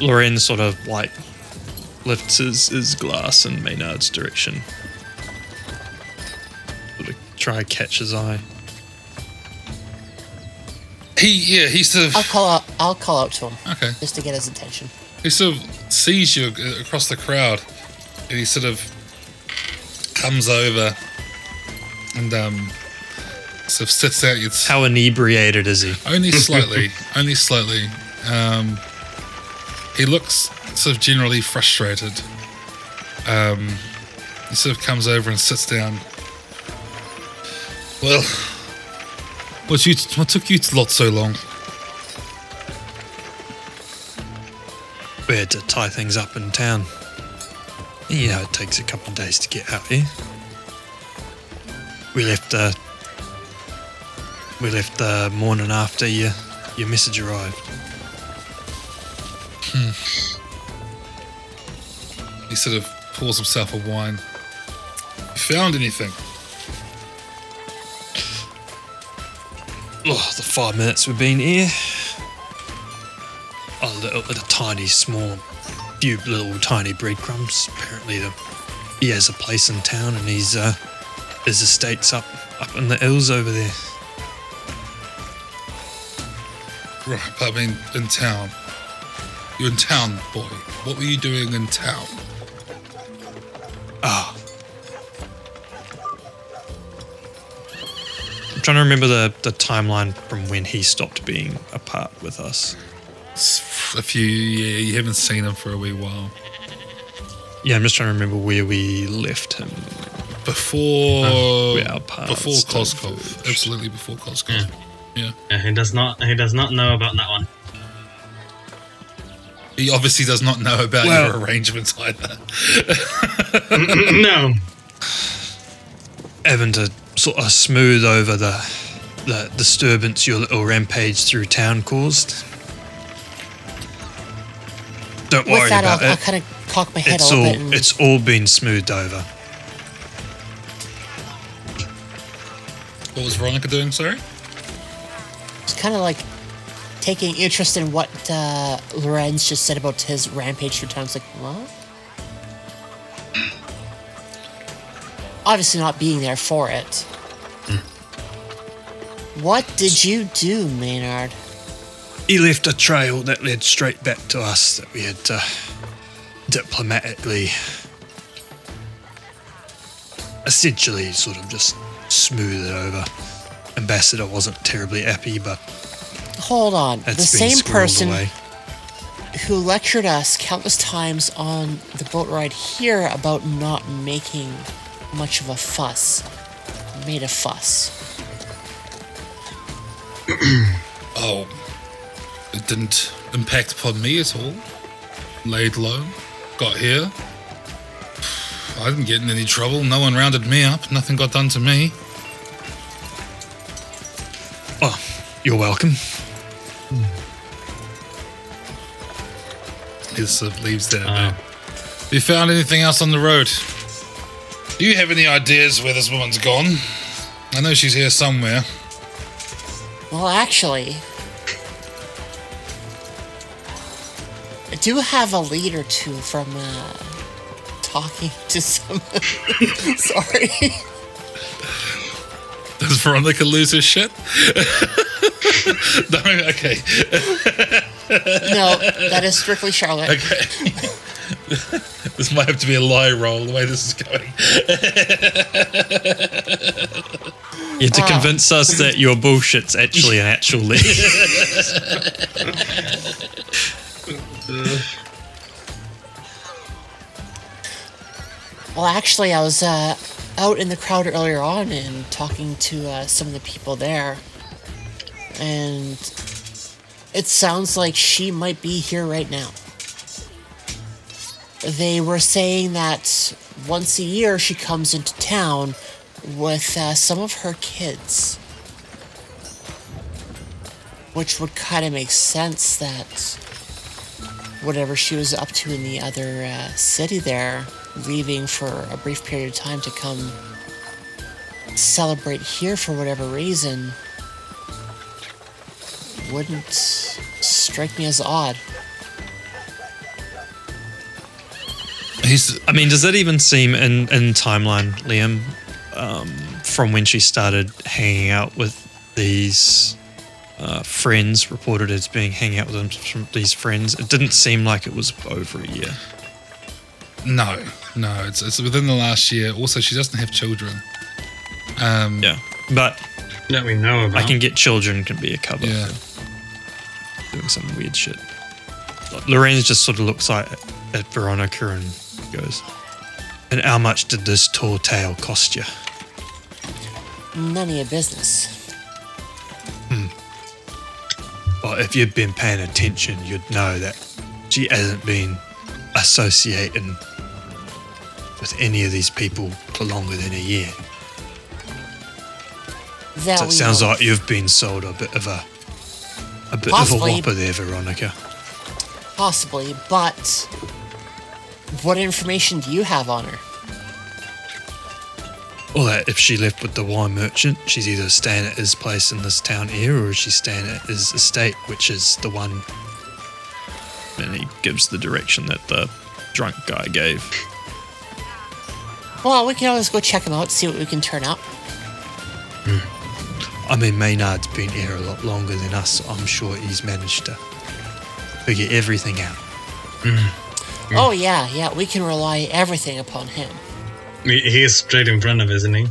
Loren sort of like lifts his, his glass in Maynard's direction. Sort of try to catch his eye. He, yeah, he sort of, I'll call out. I'll call out to him okay, just to get his attention. he sort of sees you across the crowd, and he sort of comes over and um, sort of sits out. It's How inebriated is he? only slightly, only slightly. Um, he looks sort of generally frustrated. Um, he sort of comes over and sits down. Well, what you what took you to lot so long? We had to tie things up in town. You know, it takes a couple of days to get out here. We left uh we left the morning after your your message arrived. He sort of pours himself a wine. You found anything? Oh, the five minutes we've been here. A little, a tiny, small, few little tiny breadcrumbs. Apparently, the, he has a place in town, and he's uh, his estate's up up in the hills over there. Right, but I mean, in town. You're in town, boy. What were you doing in town? Ah. I'm trying to remember the, the timeline from when he stopped being a part with us. It's a few, yeah, you haven't seen him for a wee while. Yeah, I'm just trying to remember where we left him. Before, Uh, our paths before Koskov. Absolutely before Koskov. Yeah. Yeah, he does not. He does not know about that one. He obviously does not know about Well- your arrangements either. no. Evan to sort of smooth over the the disturbance your little rampage through town caused. Don't worry that, about I'll, I'll kind of cock my head It's a little all bit. And, it's all been smoothed over. What was Veronica doing, sorry? It's kind of like taking interest in what uh, Lorenz just said about his rampage through town. It's like, what? Obviously, not being there for it. What did you do, Maynard? He left a trail that led straight back to us that we had to diplomatically, essentially, sort of just smooth it over. Ambassador wasn't terribly happy, but Hold on. that's the same person away. who lectured us countless times on the boat ride here about not making much of a fuss made a fuss. Oh, it didn't impact upon me at all. Laid low, got here. I didn't get in any trouble. No one rounded me up. Nothing got done to me. Oh, you're welcome. He sort of leaves there. Ah. Have you found anything else on the road? Do you have any ideas where this woman's gone? I know she's here somewhere. Well, actually, I do have a lead or two from uh, talking to some. Sorry. Does Veronica lose her shit? no, okay. No, that is strictly Charlotte. Okay. this might have to be a lie roll the way this is going. You had to convince us that your bullshit's actually an actual lie. Well, actually, I was uh, out in the crowd earlier on and talking to uh, some of the people there, and it sounds like she might be here right now. They were saying that once a year she comes into town with uh, some of her kids, which would kind of make sense that whatever she was up to in the other uh, city there, leaving for a brief period of time to come celebrate here for whatever reason, wouldn't strike me as odd. He's I mean, does that even seem in, in timeline, Liam, um, from when she started hanging out with these uh, friends, reported as being hanging out with them from these friends? It didn't seem like it was over a year. no, no. It's it's within the last year. Also, she doesn't have children. Um, Yeah, but That we know about. I can get children can be a cover Yeah. For doing some weird shit. Lorenz just sort of looks like at Veronica and goes, "And how much did this tall tale cost you?" None of your business. Hmm. Well, if you'd been paying attention, you'd know that she hasn't been associating with any of these people for longer than a year. That So it sounds know. like you've been sold a bit of a a bit Possibly. of a whopper there, Veronica. Possibly, but what information do you have on her? Well, that if she left with the wine merchant, she's either staying at his place in this town here, or she's staying at his estate, which is the one. And he gives the direction that the drunk guy gave. Well, we can always go check him out, see what we can turn up. Hmm. I mean, Maynard's been here a lot longer than us, so I'm sure he's managed to figure everything out. Mm. Mm. Oh yeah, yeah, we can rely everything upon him. He, he is straight in front of, us, isn't he?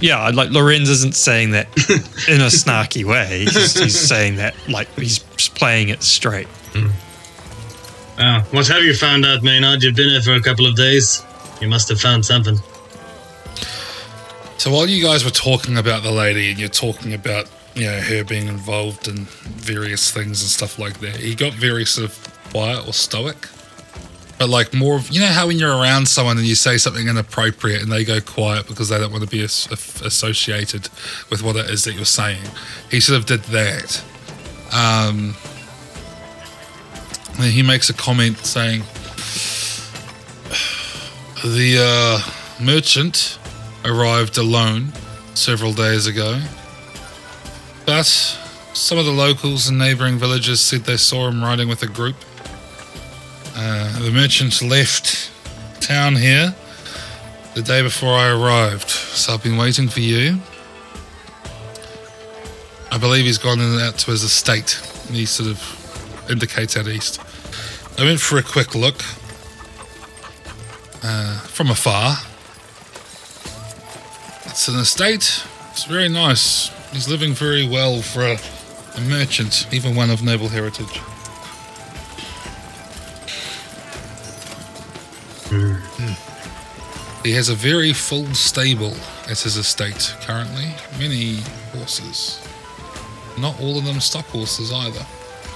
Yeah, like Lorenz isn't saying that in a snarky way. He's, he's saying that like he's playing it straight. Oh, what have you found out, Maynard? You've been here for a couple of days. You must have found something. So while you guys were talking about the lady and you're talking about you know, her being involved in various things and stuff like that. He got very sort of quiet or stoic. But like more of, you know how when you're around someone and you say something inappropriate and they go quiet because they don't want to be as, associated with what it is that you're saying. He sort of did that. Um, and he makes a comment saying, the uh, merchant arrived alone several days ago, but some of the locals and neighboring villages said they saw him riding with a group. Uh, the merchants left town here the day before I arrived, so I've been waiting for you. I believe he's gone out to his estate. He sort of indicates out east. I went for a quick look uh, from afar. It's an estate. It's very nice. He's living very well for a, a merchant, even one of noble heritage. Hmm. He has a very full stable at his estate currently. Many horses. Not all of them stock horses either.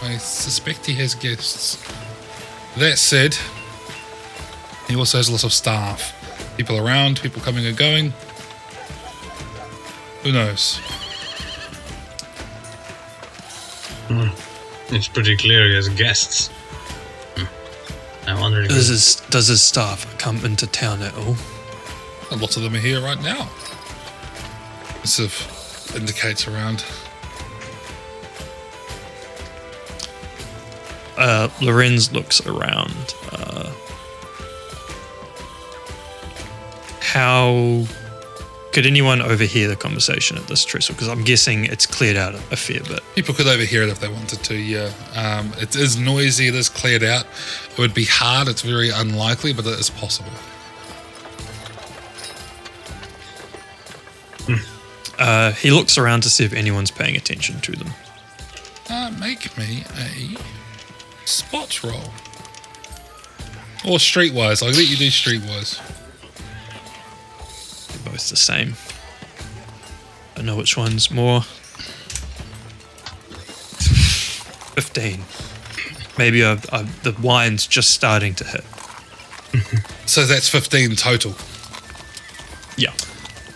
I suspect he has guests. That said, he also has a lot of staff. People around, people coming and going. Who knows? It's pretty clear he has guests. Hmm. I wonder if Does his does his staff come into town at all? A lot of them are here right now. It sort of indicates around. Uh, Lorenz looks around. Uh, how could anyone overhear the conversation at this trestle? Because I'm guessing it's cleared out a fair bit. People could overhear it if they wanted to, yeah. Um, it is noisy, it is cleared out. It would be hard, it's very unlikely, but it is possible. Uh, he looks around to see if anyone's paying attention to them. Uh, make me a spot roll. Or streetwise. I'll let you do streetwise. Both the same. I know which one's more. 15. Maybe i i the wine's just starting to hit. So that's 15 total. Yeah.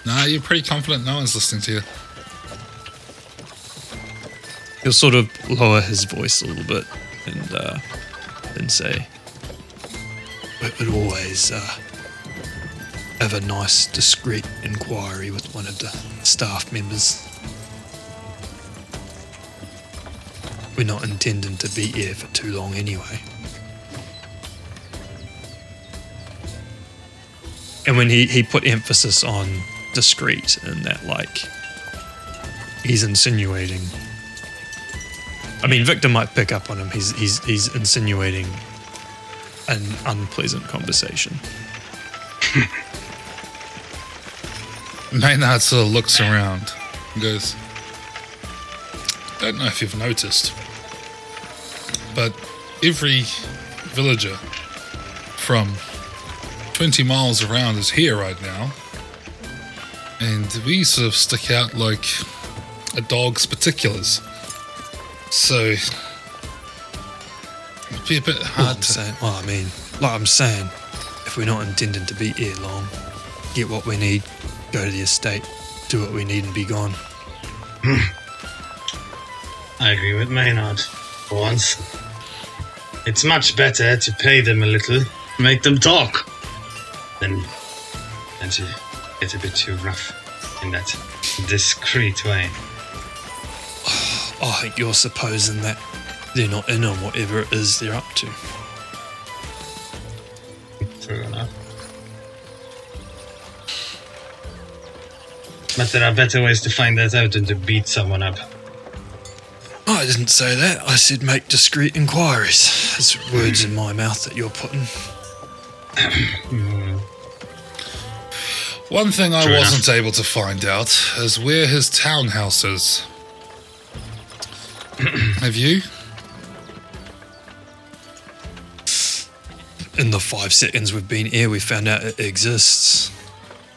Nah, you're pretty confident no one's listening to you. He'll sort of lower his voice a little bit and uh, and say, "We would always uh, have a nice, discreet inquiry with one of the staff members. We're not intending to be here for too long anyway." And when he, he put emphasis on discreet and that, like, he's insinuating I mean, Victor might pick up on him. He's he's he's insinuating an unpleasant conversation. Maynard sort of looks around and goes, Don't know if you've noticed, but every villager from 20 miles around is here right now. And we sort of stick out like a dog's particulars. So, it'd be a bit hard I'm to. saying, well, I mean, like I'm saying, if we're not intending to be here long, get what we need, go to the estate, do what we need, and be gone. Hmm. I agree with Maynard for once. It's much better to pay them a little, make them talk, than, than to get a bit too rough in that discreet way. I think oh, you're supposing that they're not in on whatever it is they're up to. True enough. But there are better ways to find that out than to beat someone up. I didn't say that. I said make discreet inquiries. There's words in hmm. my mouth that you're putting. Hmm. One thing I True wasn't able to find out is where his townhouse is. Have you? in the five seconds we've been here, we found out it exists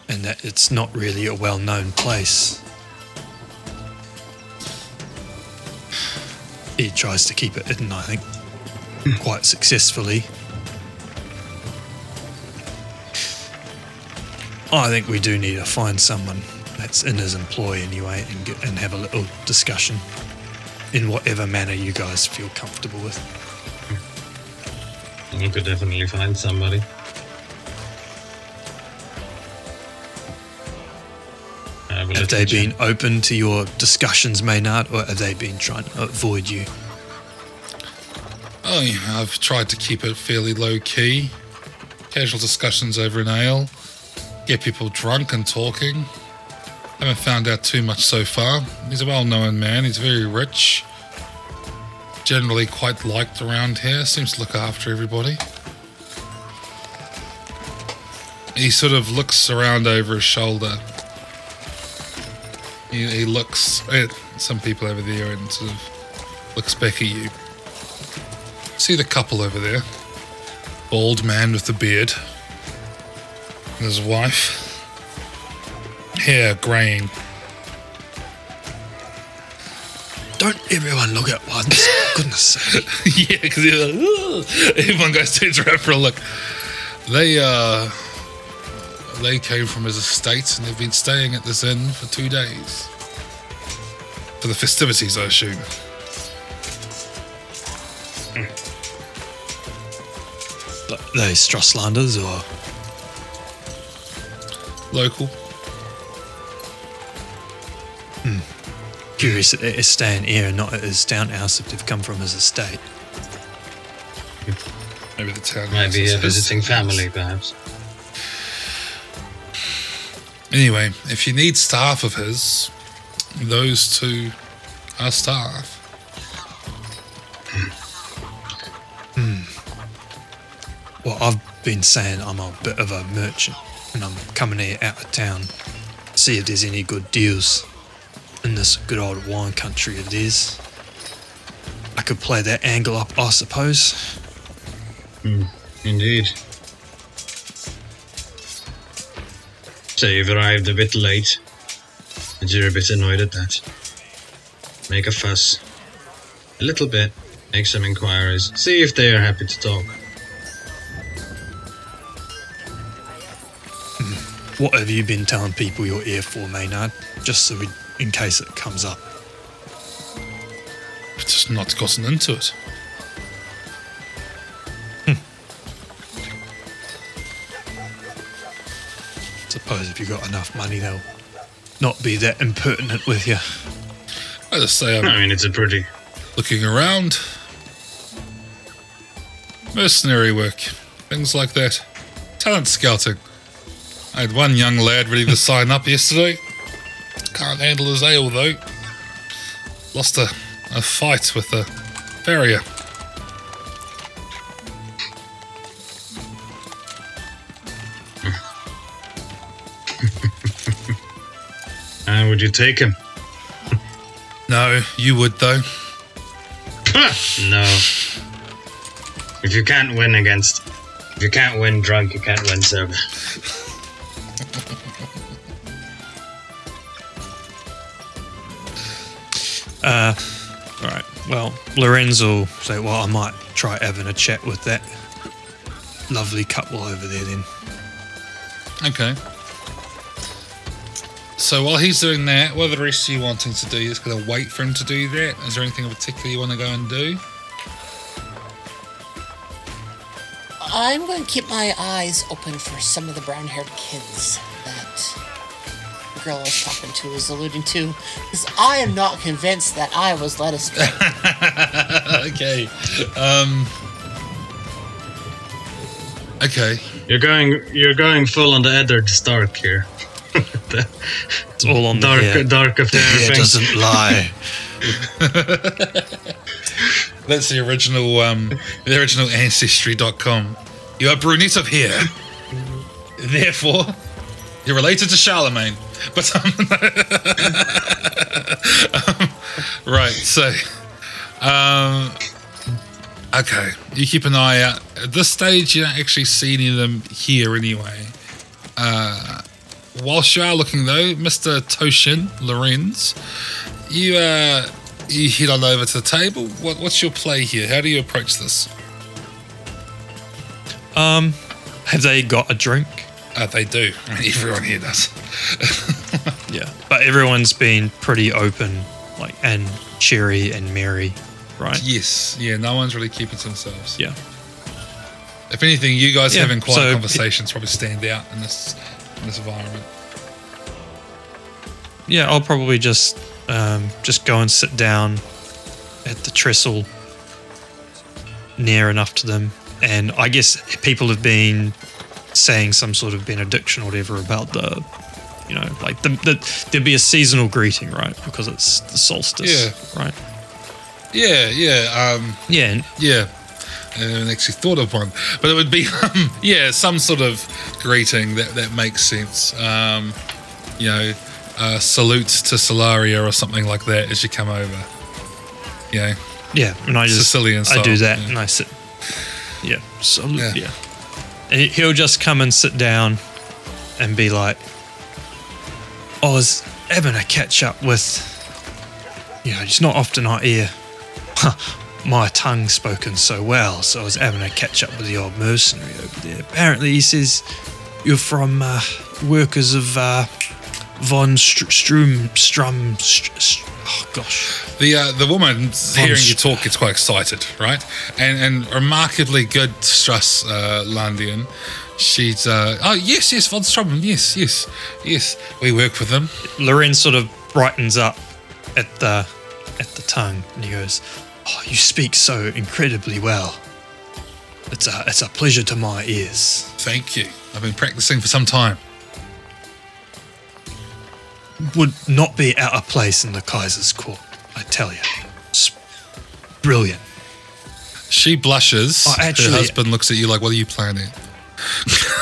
and that it's not really a well known place. he tries to keep it hidden, I think, hmm. quite successfully. I think we do need to find someone that's in his employ anyway and get, and have a little discussion in whatever manner you guys feel comfortable with. Hmm. We could definitely find somebody. Have they been open to your discussions, Maynard, or have they been trying to avoid you? Oh, yeah, I've tried to keep it fairly low key. Casual discussions over an ale, get people drunk and talking. Haven't found out too much so far. He's a well known man, he's very rich. Generally quite liked around here, seems to look after everybody. He sort of looks around over his shoulder. He, he looks at some people over there and sort of looks back at you. See the couple over there? Bald man with the beard. And his wife. Hair graying. Don't everyone look at once. Goodness sake. yeah, because like, everyone goes turns around for a look. They uh, they came from his estate and they've been staying at this inn for two days for the festivities, I assume. But They Strasslanders or Local. Hmm. curious that they're staying here and not at his townhouse if they've come from his estate. Maybe the town. Might be a visiting family, perhaps. Anyway, if you need staff of his, those two are staff. Hmm. Well, I've been saying I'm a bit of a merchant and I'm coming here out of town. To see if there's any good deals in this good old wine country of theirs. I could play that angle up, I suppose. Hmm. Indeed. So you've arrived a bit late, and you're a bit annoyed at that. Make a fuss. A little bit. Make some inquiries. See if they are happy to talk. Hmm. What have you been telling people you're here for, Maynard? Just so we, in case it comes up. Just not gotten into it. Suppose if you've got enough money, they'll not be that impertinent with you. I just say I'm I mean, it's a pretty. looking around. Mercenary work, things like that. Talent scouting. I had one young lad ready to sign up yesterday. Can't handle his ale though. Lost a, a fight with a farrier. Would you take him? No, you would though. no. If you can't win against. If you can't win drunk, you can't win sober. Uh, all right. Well, Lorenzo will say, well, I might try having a chat with that lovely couple over there then. Okay. So while he's doing that, what are the rest of you wanting to do? You're just going to wait for him to do that? Is there anything in particular you want to go and do? I'm going to keep my eyes open for some of the brown haired kids that the girl I was talking to was alluding to. Because I am not convinced that I was led astray. okay. Um. Okay. You're going. You're going full on the Eddard Stark here. The It's all on dark, the hair. dark of the The hair thing. doesn't lie. That's the original, um, the original ancestry.com. You are brunette of hair. Therefore, you're related to Charlemagne. But, um, um, right, so, um, okay, you keep an eye out. At this stage, you don't actually see any of them here anyway. Uh, whilst you are looking though, Mr. Toshin Lorenz, you, uh, you head on over to the table. What, what's your play here? How do you approach this? Um, have they got a drink? Uh, they do. Everyone here does. Yeah, but everyone's been pretty open, like and cheery and merry, right? Yes. Yeah. No one's really keeping to themselves. Yeah. If anything, you guys Yeah, having quiet so- conversations probably stand out in this this environment. Yeah, I'll probably just um, just go and sit down at the trestle near enough to them, and I guess people have been saying some sort of benediction or whatever about the, you know, like the, the there'd be a seasonal greeting, right? Because it's the solstice, right? Yeah. Yeah. Um, Yeah, Yeah. I haven't actually thought of one, but it would be, um, yeah, some sort of greeting that, that makes sense. Um, you know, uh, salute to Solaria or something like that as you come over. You know, Yeah, and I just Sicilian stuff. I do that, yeah. and I sit. Yeah, so Yeah. yeah. and he- he'll just come and sit down, and be like, "I was having a catch up with, you know, it's not often I hear my tongue spoken so well, so I was having a catch up with the old mercenary over there. Apparently, he says you're from uh, workers of uh, von Str- Strum Strum. Str- Str- oh gosh." the uh, the woman hearing you talk gets quite excited, right? And and remarkably good Struss uh, Landian. She's uh, oh yes yes von Strommen yes yes yes we work with them. Lorenz sort of brightens up at the at the tongue and he goes, "Oh, you speak so incredibly well. It's a it's a pleasure to my ears. Thank you. I've been practicing for some time. Would not be out of place in the Kaiser's court, I tell you. It's brilliant. She blushes. Oh, actually- Her husband looks at you like, "What are you planning?"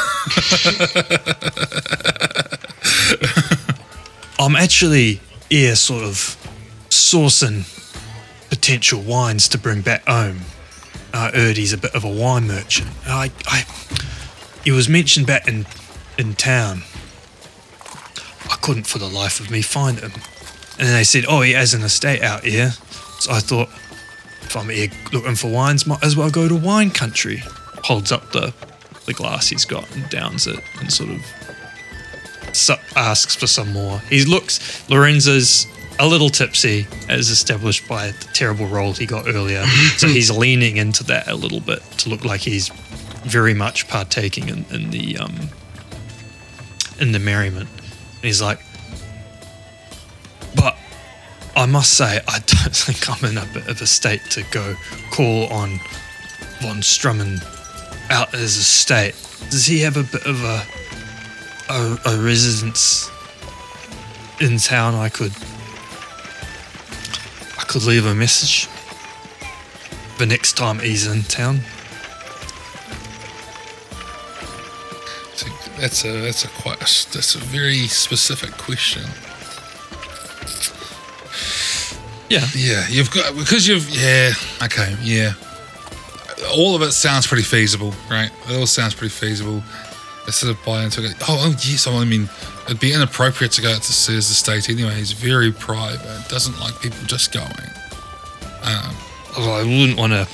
I'm actually here sort of sourcing potential wines to bring back home. Uh, I heard he's a bit of a wine merchant. I, I, he was mentioned back in, in town. I couldn't for the life of me find him. And they said, oh, he has an estate out here. So I thought, if I'm here looking for wines, might as well go to wine country. Holds up the, the glass he's got and downs it and sort of asks for some more. He looks Lorenzo's a little tipsy, as established by the terrible roll he got earlier. so he's leaning into that a little bit to look like he's very much partaking in, in the um in the merriment. And he's like, but I must say, I don't think I'm in a bit of a state to go call on von Strummen out at his estate. Does he have a bit of a a, a residence in town I could could leave a message the next time he's in town. That's a that's a quite that's a very specific question. Yeah. Yeah, you've got because you've yeah okay yeah. All of it sounds pretty feasible, right? It all sounds pretty feasible. I sort of buy into it. Oh, oh yes. I mean, it'd be inappropriate to go out to Sears Estate anyway. He's very private. Doesn't like people just going. Although I wouldn't want to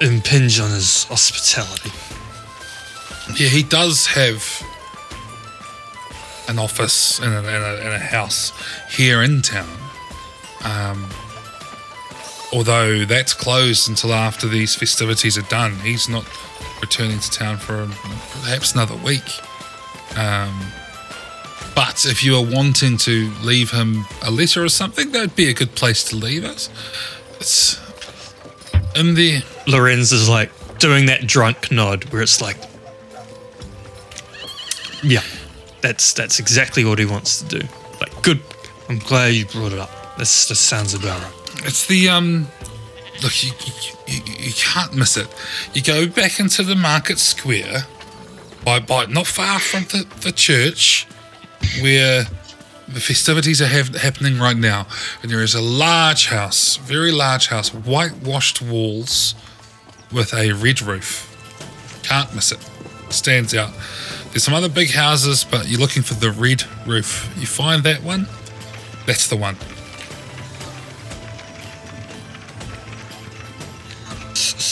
impinge on his hospitality. Yeah, he does have an office and a, and a, and a house here in town. Um, although that's closed until after these festivities are done. He's not returning to town for perhaps another week. Um, but if you are wanting to leave him a letter or something, that'd be a good place to leave it. It's in the Lorenz is like doing that drunk nod where it's like Yeah. That's that's exactly what he wants to do. Like good I'm glad you brought it up. This this sounds about right. It's the um. Look, you, you, you, you can't miss it. You go back into the market square, by by not far from the, the church, where the festivities are happening right now, and there is a large house, very large house, whitewashed walls, with a red roof. Can't miss it. Stands out. There's some other big houses, but you're looking for the red roof. You find that one, that's the one.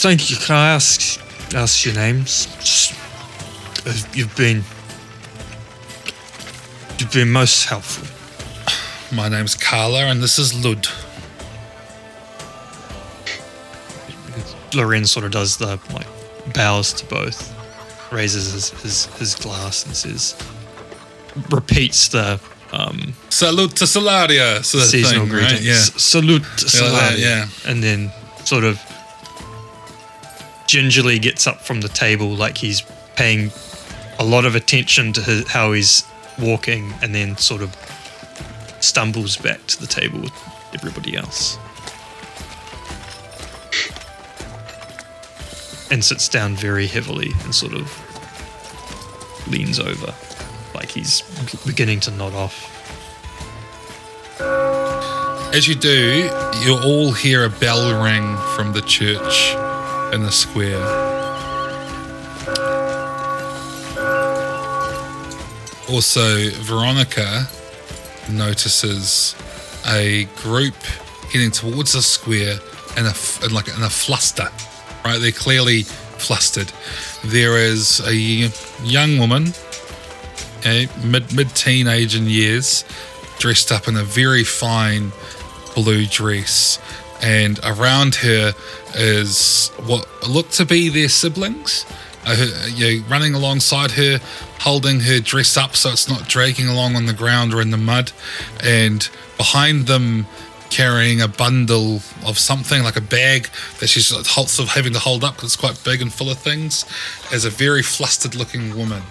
thank you. Can I ask ask your names? Just, uh, you've been been most helpful. My name's Carla, and this is Lud. Loren sort of does the like bows to both, raises his his, his glass and says, repeats the um, Salute to Salaria. sort of seasonal thing, right? greetings. Yeah. Salute, Yeah, yeah. And then sort of gingerly gets up from the table like he's paying a lot of attention to his, how he's walking and then sort of stumbles back to the table with everybody else. And sits down very heavily and sort of leans over like he's beginning to nod off. As you do, you all hear a bell ring from the church in the square. Also, Veronica notices a group heading towards the square in a in like in a fluster. Right, they're clearly flustered. There is a young woman okay, mid mid teenage in years, dressed up in a very fine blue dress, and around her is what look to be their siblings. Uh, you know, running alongside her, holding her dress up so it's not dragging along on the ground or in the mud, and behind them carrying a bundle of something like a bag that she's sort of having to hold up because it's quite big and full of things, is a very flustered looking woman.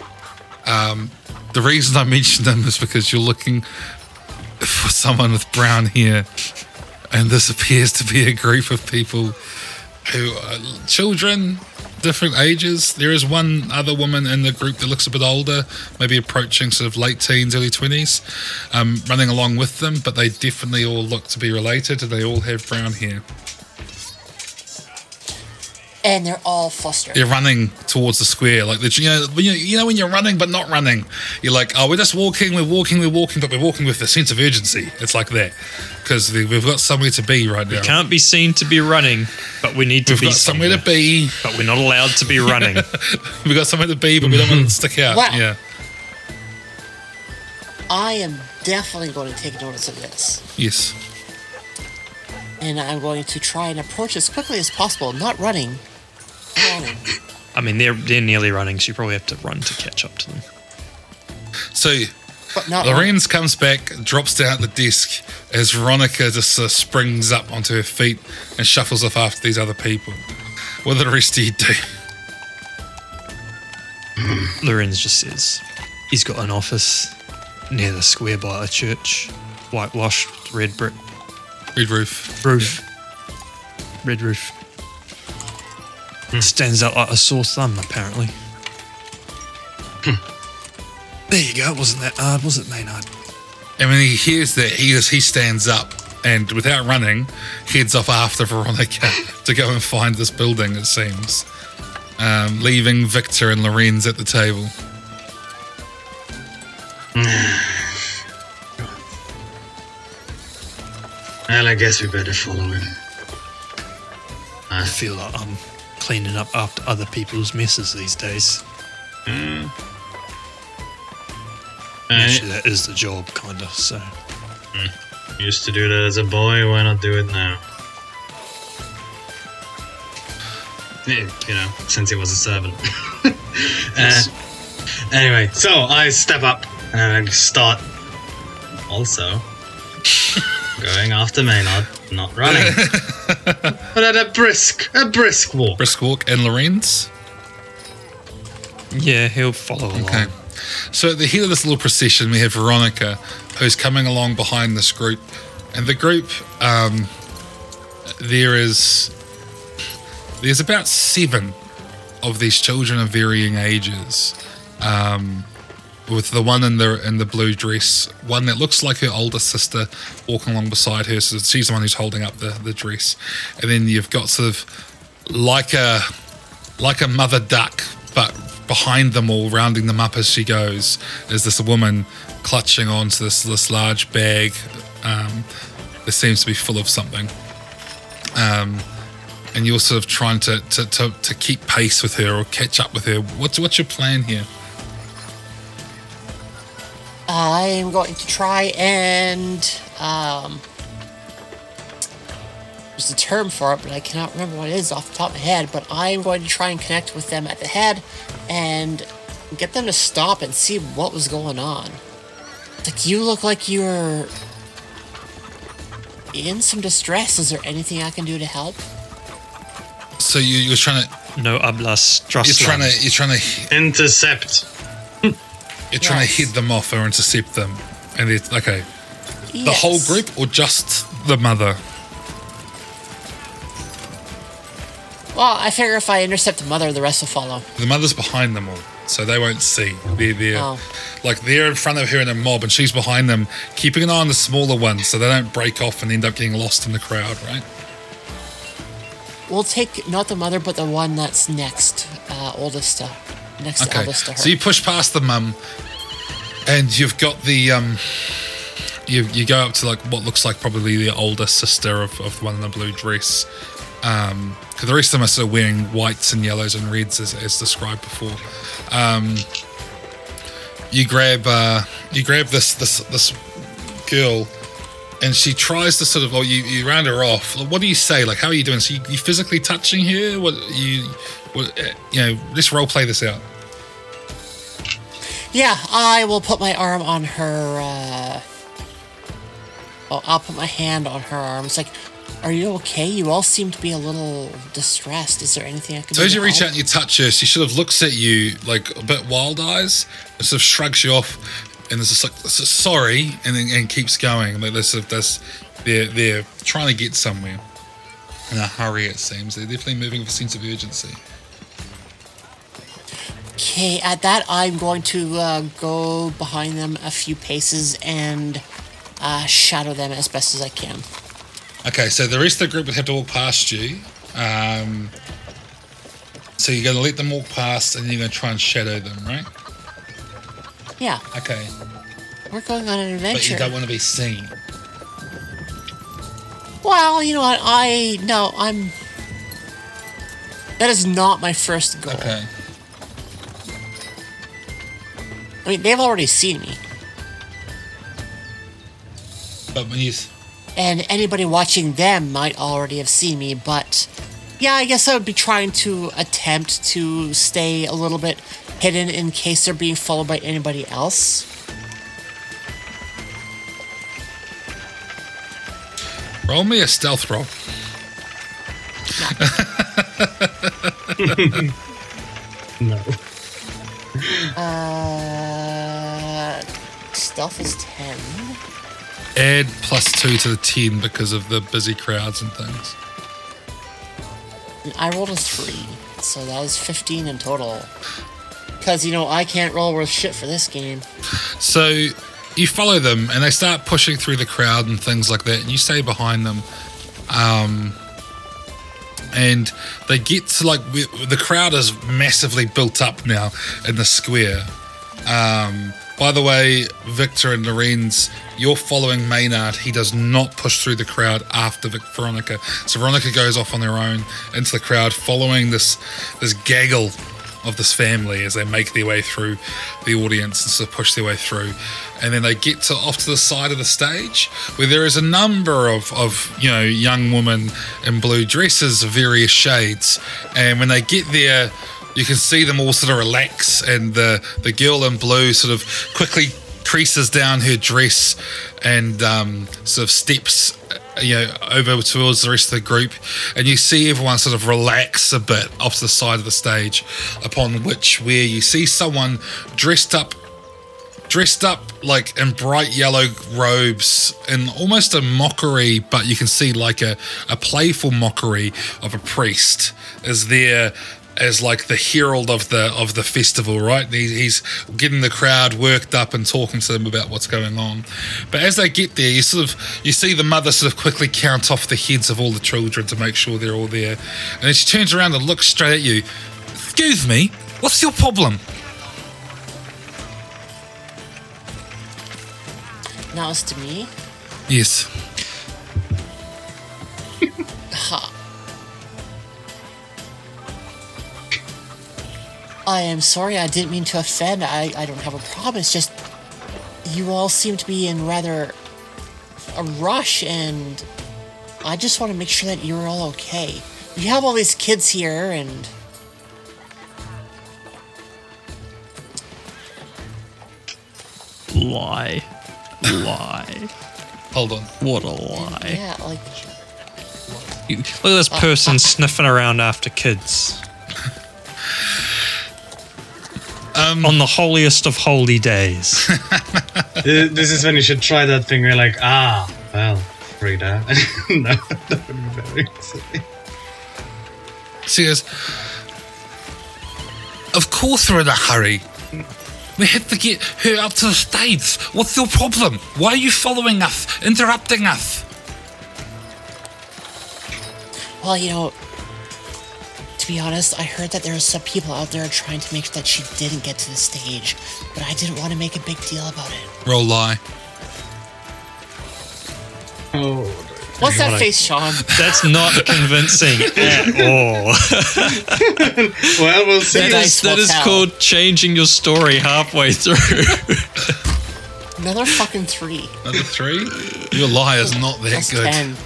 The reason I mention them is because you're looking for someone with brown hair, and this appears to be a group of people who are children, different ages. There is one other woman in the group that looks a bit older, maybe approaching sort of late teens, early 20s, um, running along with them, but they definitely all look to be related and they all have brown hair. And they're all flustered. They're running towards the square, like the you know when you, you know when you're running but not running. You're like, oh, we're just walking, we're walking, we're walking, but we're walking with a sense of urgency. It's like that because we've got somewhere to be right now. We can't be seen to be running, but we need to We've be got somewhere to be. But we're not allowed to be running. We've got somewhere to be, but we don't want to stick out. Wow. Yeah. I am definitely going to take notice of this. Yes. And I'm going to try and approach as quickly as possible, not running. Running. I mean, they're they're nearly running, so you probably have to run to catch up to them. So But not. Lorenz comes back, drops down at the desk as Veronica just uh, springs up onto her feet and shuffles off after these other people. What do the rest of you do? Lorenz just says he's got an office near the square by a church, whitewashed, red brick Red roof. roof, red roof. Stands out like a sore thumb, apparently. There you go. It wasn't that hard, was it, Maynard? And when he hears that, he he stands up and without running, heads off after Veronica to go and find this building, it seems. Um, leaving Victor and Lorenz at the table. Well, I guess we better follow him. I feel like I'm cleaning up after other people's messes these days. Actually, that is the job, kinda. So Used to do that as a boy, why not do it now? You know, since he was a servant. Uh, anyway, so I step up and I start also going after Maynard, not running. but at a brisk, a brisk walk. Brisk walk and Lorenz. yeah, he'll follow along. Okay. So at the head of this little procession, we have Veronica, who's coming along behind this group, and the group, um, there is, there's about seven of these children of varying ages, um, with the one in the in the blue dress, one that looks like her older sister walking along beside her, so she's the one who's holding up the the dress, and then you've got sort of like a like a mother duck, but behind them all, rounding them up as she goes, is this woman clutching onto this this large bag um, that seems to be full of something. Um, and you're sort of trying to, to, to, to keep pace with her or catch up with her. What's what's your plan here? I'm going to try and um, there's a term for it, but I cannot remember what it is off the top of my head. But I'm going to try and connect with them at the head and get them to stop and see what was going on. Like you look like you're in some distress. Is there anything I can do to help? So you, you're trying to No hablas you're trying to you're trying to Intercept. You're trying to head them off or intercept them, and it's okay. The whole group or just the mother? Well, I figure if I intercept the mother, the rest will follow. The mother's behind them all, so they won't see. They're they're Oh. like they're in front of her in a mob, and she's behind them, keeping an eye on the smaller ones, so they don't break off and end up getting lost in the crowd. Right? We'll take not the mother, but the one that's next, uh, oldest to, next Okay. to her. So you push past the mum, and you've got the um. You, you go up to like what looks like probably the older sister of, of the one in the blue dress. Um, because the rest of them are sort of wearing whites and yellows and reds as, as described before. Um, you grab uh, you grab this this this girl, and she tries to sort of oh you, you round her off. What do you say? Like how are you doing? So you, you physically touching her? What you what uh, you know? Let's role play this out. Yeah, I will put my arm on her. Uh, well, I'll put my hand on her arm. It's like, are you okay? You all seem to be a little distressed. Is there anything I can So do? as to you reach help? out and you touch her, she sort of looks at you like a bit wild eyes and sort of shrugs you off and is just like sorry and then and keeps going. Like this sort of this they're they're trying to get somewhere. In a hurry it seems. They're definitely moving with a sense of urgency. Okay, at that, I'm going to uh, go behind them a few paces and uh, shadow them as best as I can. Okay, so the rest of the group would have to walk past you. Um, so you're gonna let them walk past and you're gonna try and shadow them, right? Yeah, Okay. we're going on an adventure. But you don't want to be seen. Well, you know what? I no, I'm. That is not my first goal. Okay. I mean, they've already seen me, But when you and anybody watching them might already have seen me. But yeah, I guess I would be trying to attempt to stay a little bit hidden in case they're being followed by anybody else. roll me a stealth roll. No. Uh, stealth is ten. add plus two to the 10 because of the busy crowds and things. I rolled a three, so that was fifteen in total. Because you know I can't roll worth shit for this game. So you follow them and they start pushing through the crowd and things like that, and you stay behind them. Um, and they get to like the crowd is massively built up now in the square. Um, by the way, Victor and Lorenz, you're following Maynard. He does not push through the crowd after Vic- Veronica. So Veronica goes off on their own into the crowd, following this this gaggle of this family as they make their way through the audience and sort of push their way through. And then they get to off to the side of the stage where there is a number of, of you know young women in blue dresses of various shades. And when they get there, you can see them all sort of relax and the, the girl in blue sort of quickly creases down her dress and um, sort of steps you know over towards the rest of the group and you see everyone sort of relax a bit off the side of the stage upon which where you see someone dressed up dressed up like in bright yellow robes in almost a mockery but you can see like a, a playful mockery of a priest is there as like the herald of the of the festival right? He- he's getting the crowd worked up and talking to them about what's going on. But as they get there you sort of you see the mother sort of quickly count off the heads of all the children to make sure they're all there. And then she turns around and looks straight at you. Excuse me what's your problem? Now it's to me. yes I am sorry, I didn't mean to offend. I, I don't have a problem. It's just you all seem to be in rather a rush, and I just want to make sure that you're all okay. You have all these kids here, and Lie. Lie. Hold on. What a lie. yeah, like You- Look at this uh, person uh, sniffing around after kids. On the holiest of holy days. This is when you should try that thing where you're like, ah, well, Freda. no, that would be very silly. She goes, Of course we're in a hurry. We have to get her up to the States. What's your problem? Why are you following us, interrupting us? Well, you know, to be honest, I heard that there are some people out there trying to make sure that she didn't get to the stage, but I didn't want to make a big deal about it. Roll lie. Oh, What's that face, Sean? That's not convincing at all. well, we'll see. That Nice is, that will is tell. called changing your story halfway through. Another fucking three. Another three. Your lie is not that Plus good. ten.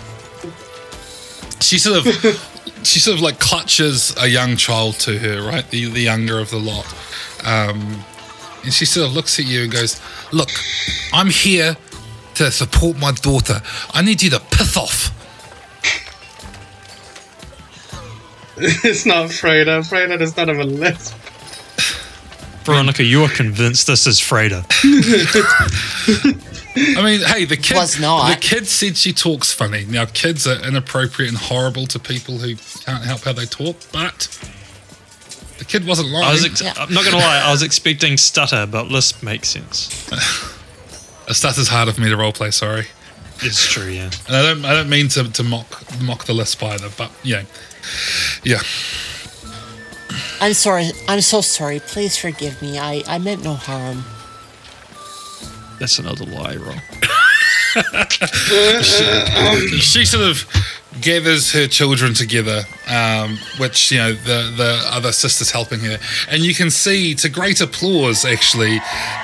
She sort of, she sort of like clutches a young child to her, right? The the younger of the lot, um, and she sort of looks at you and goes, "Look, I'm here to support my daughter. I need you to piss off." it's not Freda. Freda does not have a list. Veronica, you are convinced this is Freda. I mean, hey, the kid Was not. The kid said she talks funny. Now, kids are inappropriate and horrible to people who can't help how they talk, but the kid wasn't lying. I was ex- Yeah. I'm not gonna lie, I was expecting stutter, but lisp makes sense. A stutter's hard for me to roleplay. Sorry, It's true, yeah. and I don't. I don't mean to, to mock mock the lisp either, but yeah, yeah. I'm sorry. I'm so sorry. Please forgive me. I, I meant no harm. That's another lie, Rob. she sort of gathers her children together, um, which you know the the other sisters helping her, and you can see to great applause actually,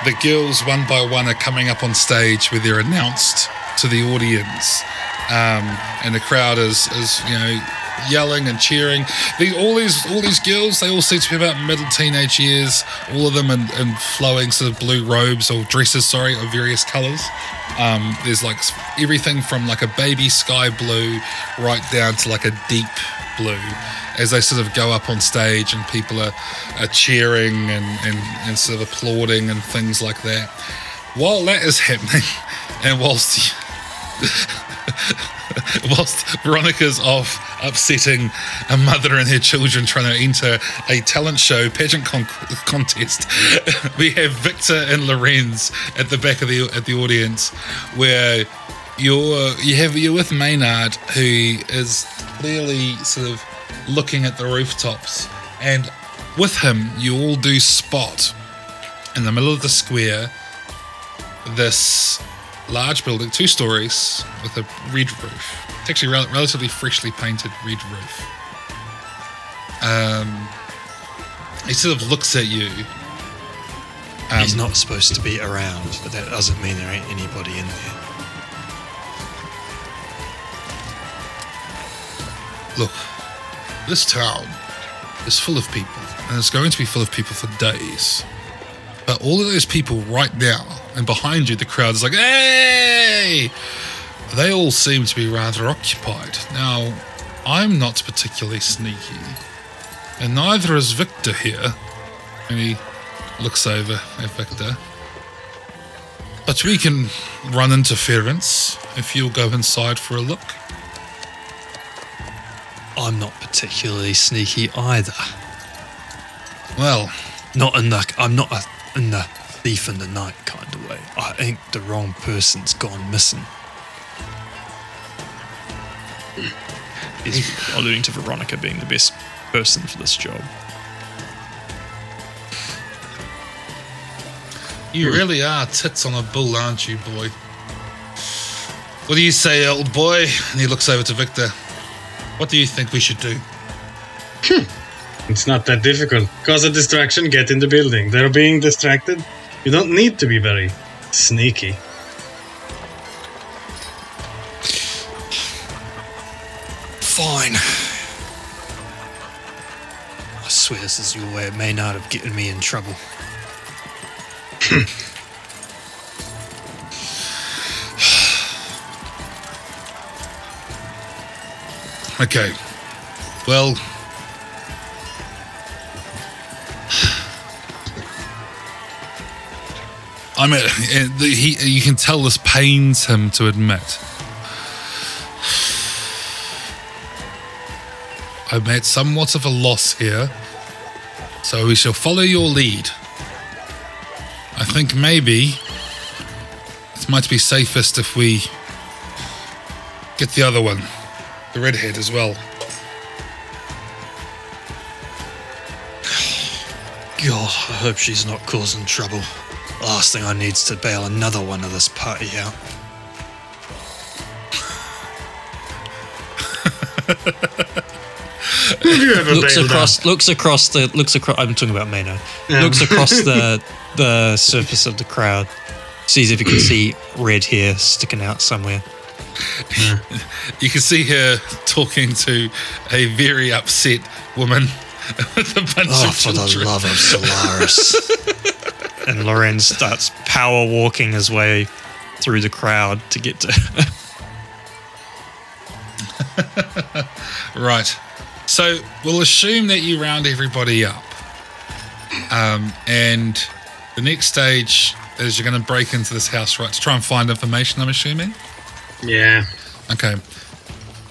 the girls one by one are coming up on stage where they're announced to the audience, um, and the crowd is is you know yelling and cheering. All these all these girls, they all seem to be about middle teenage years. All of them in, in flowing sort of blue robes or dresses, sorry, of various colours. Um, there's like everything from like a baby sky blue right down to like a deep blue as they sort of go up on stage and people are, are cheering and, and, and sort of applauding and things like that. While that is happening, and whilst whilst Veronica's off upsetting a mother and her children trying to enter a talent show pageant con- contest, we have Victor and Lorenz at the back of the at the audience, where you're you have you're with Maynard, who is clearly sort of looking at the rooftops, and with him you all do spot in the middle of the square this large building, two stories, with a red roof. It's actually rel- relatively freshly painted red roof. Um, he sort of looks at you. Um, He's not supposed to be around, but that doesn't mean there ain't anybody in there. Look, this town is full of people, and it's going to be full of people for days. But all of those people right now, and behind you, the crowd is like, hey! They all seem to be rather occupied. Now, I'm not particularly sneaky, and neither is Victor here. And he looks over at Victor. But we can run interference if you'll go inside for a look. I'm not particularly sneaky either. Well, Not in the I'm not a, in the thief in the night kind of way. I think the wrong person's gone missing. He's alluding to Veronica being the best person for this job. You really are tits on a bull, aren't you, boy? What do you say, old boy? And he looks over to Victor. What do you think we should do? Hmm. It's not that difficult. Cause a distraction, get in the building. They're being distracted. You don't need to be very sneaky. Fine. I swear this is your way of not have getting me in trouble. Okay. Well. I mean, uh, he, you can tell this pains him to admit. I'm at somewhat of a loss here, so we shall follow your lead. I think maybe it might be safest if we get the other one, the redhead as well. God, I hope she's not causing trouble. Last thing I need is to bail another one of this party out. You looks across looks across the looks across I'm talking about Maynard. Yeah. Looks across the the surface of the crowd. Sees if he can see red hair sticking out somewhere. You can see her talking to a very upset woman with a bunch. Oh, of for the love of Solaris. and Lorenz starts power walking his way through the crowd to get to Right. So we'll assume that you round everybody up. Um, and the next stage is you're going to break into this house, right, to try and find information, I'm assuming? Yeah. Okay.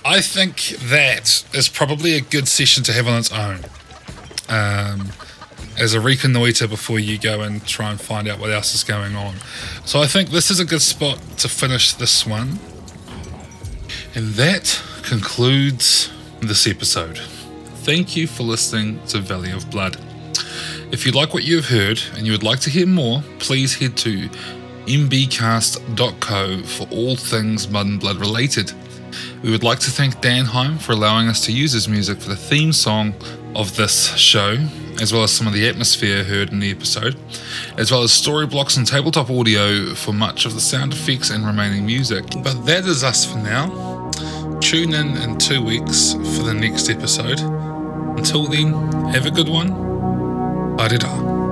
I think that is probably a good session to have on its own. Um, as a reconnoiter before you go and try and find out what else is going on. So I think this is a good spot to finish this one. And that concludes this episode. Thank you for listening to Valley of Blood. If you like what you've heard and you would like to hear more, please head to mbcast.co for all things Mud and Blood related. We would like to thank Dan Heim for allowing us to use his music for the theme song of this show, as well as some of the atmosphere heard in the episode, as well as Storyblocks and tabletop audio for much of the sound effects and remaining music. But that is us for now. Tune in in two weeks for the next episode. Until then, have a good one. Arida.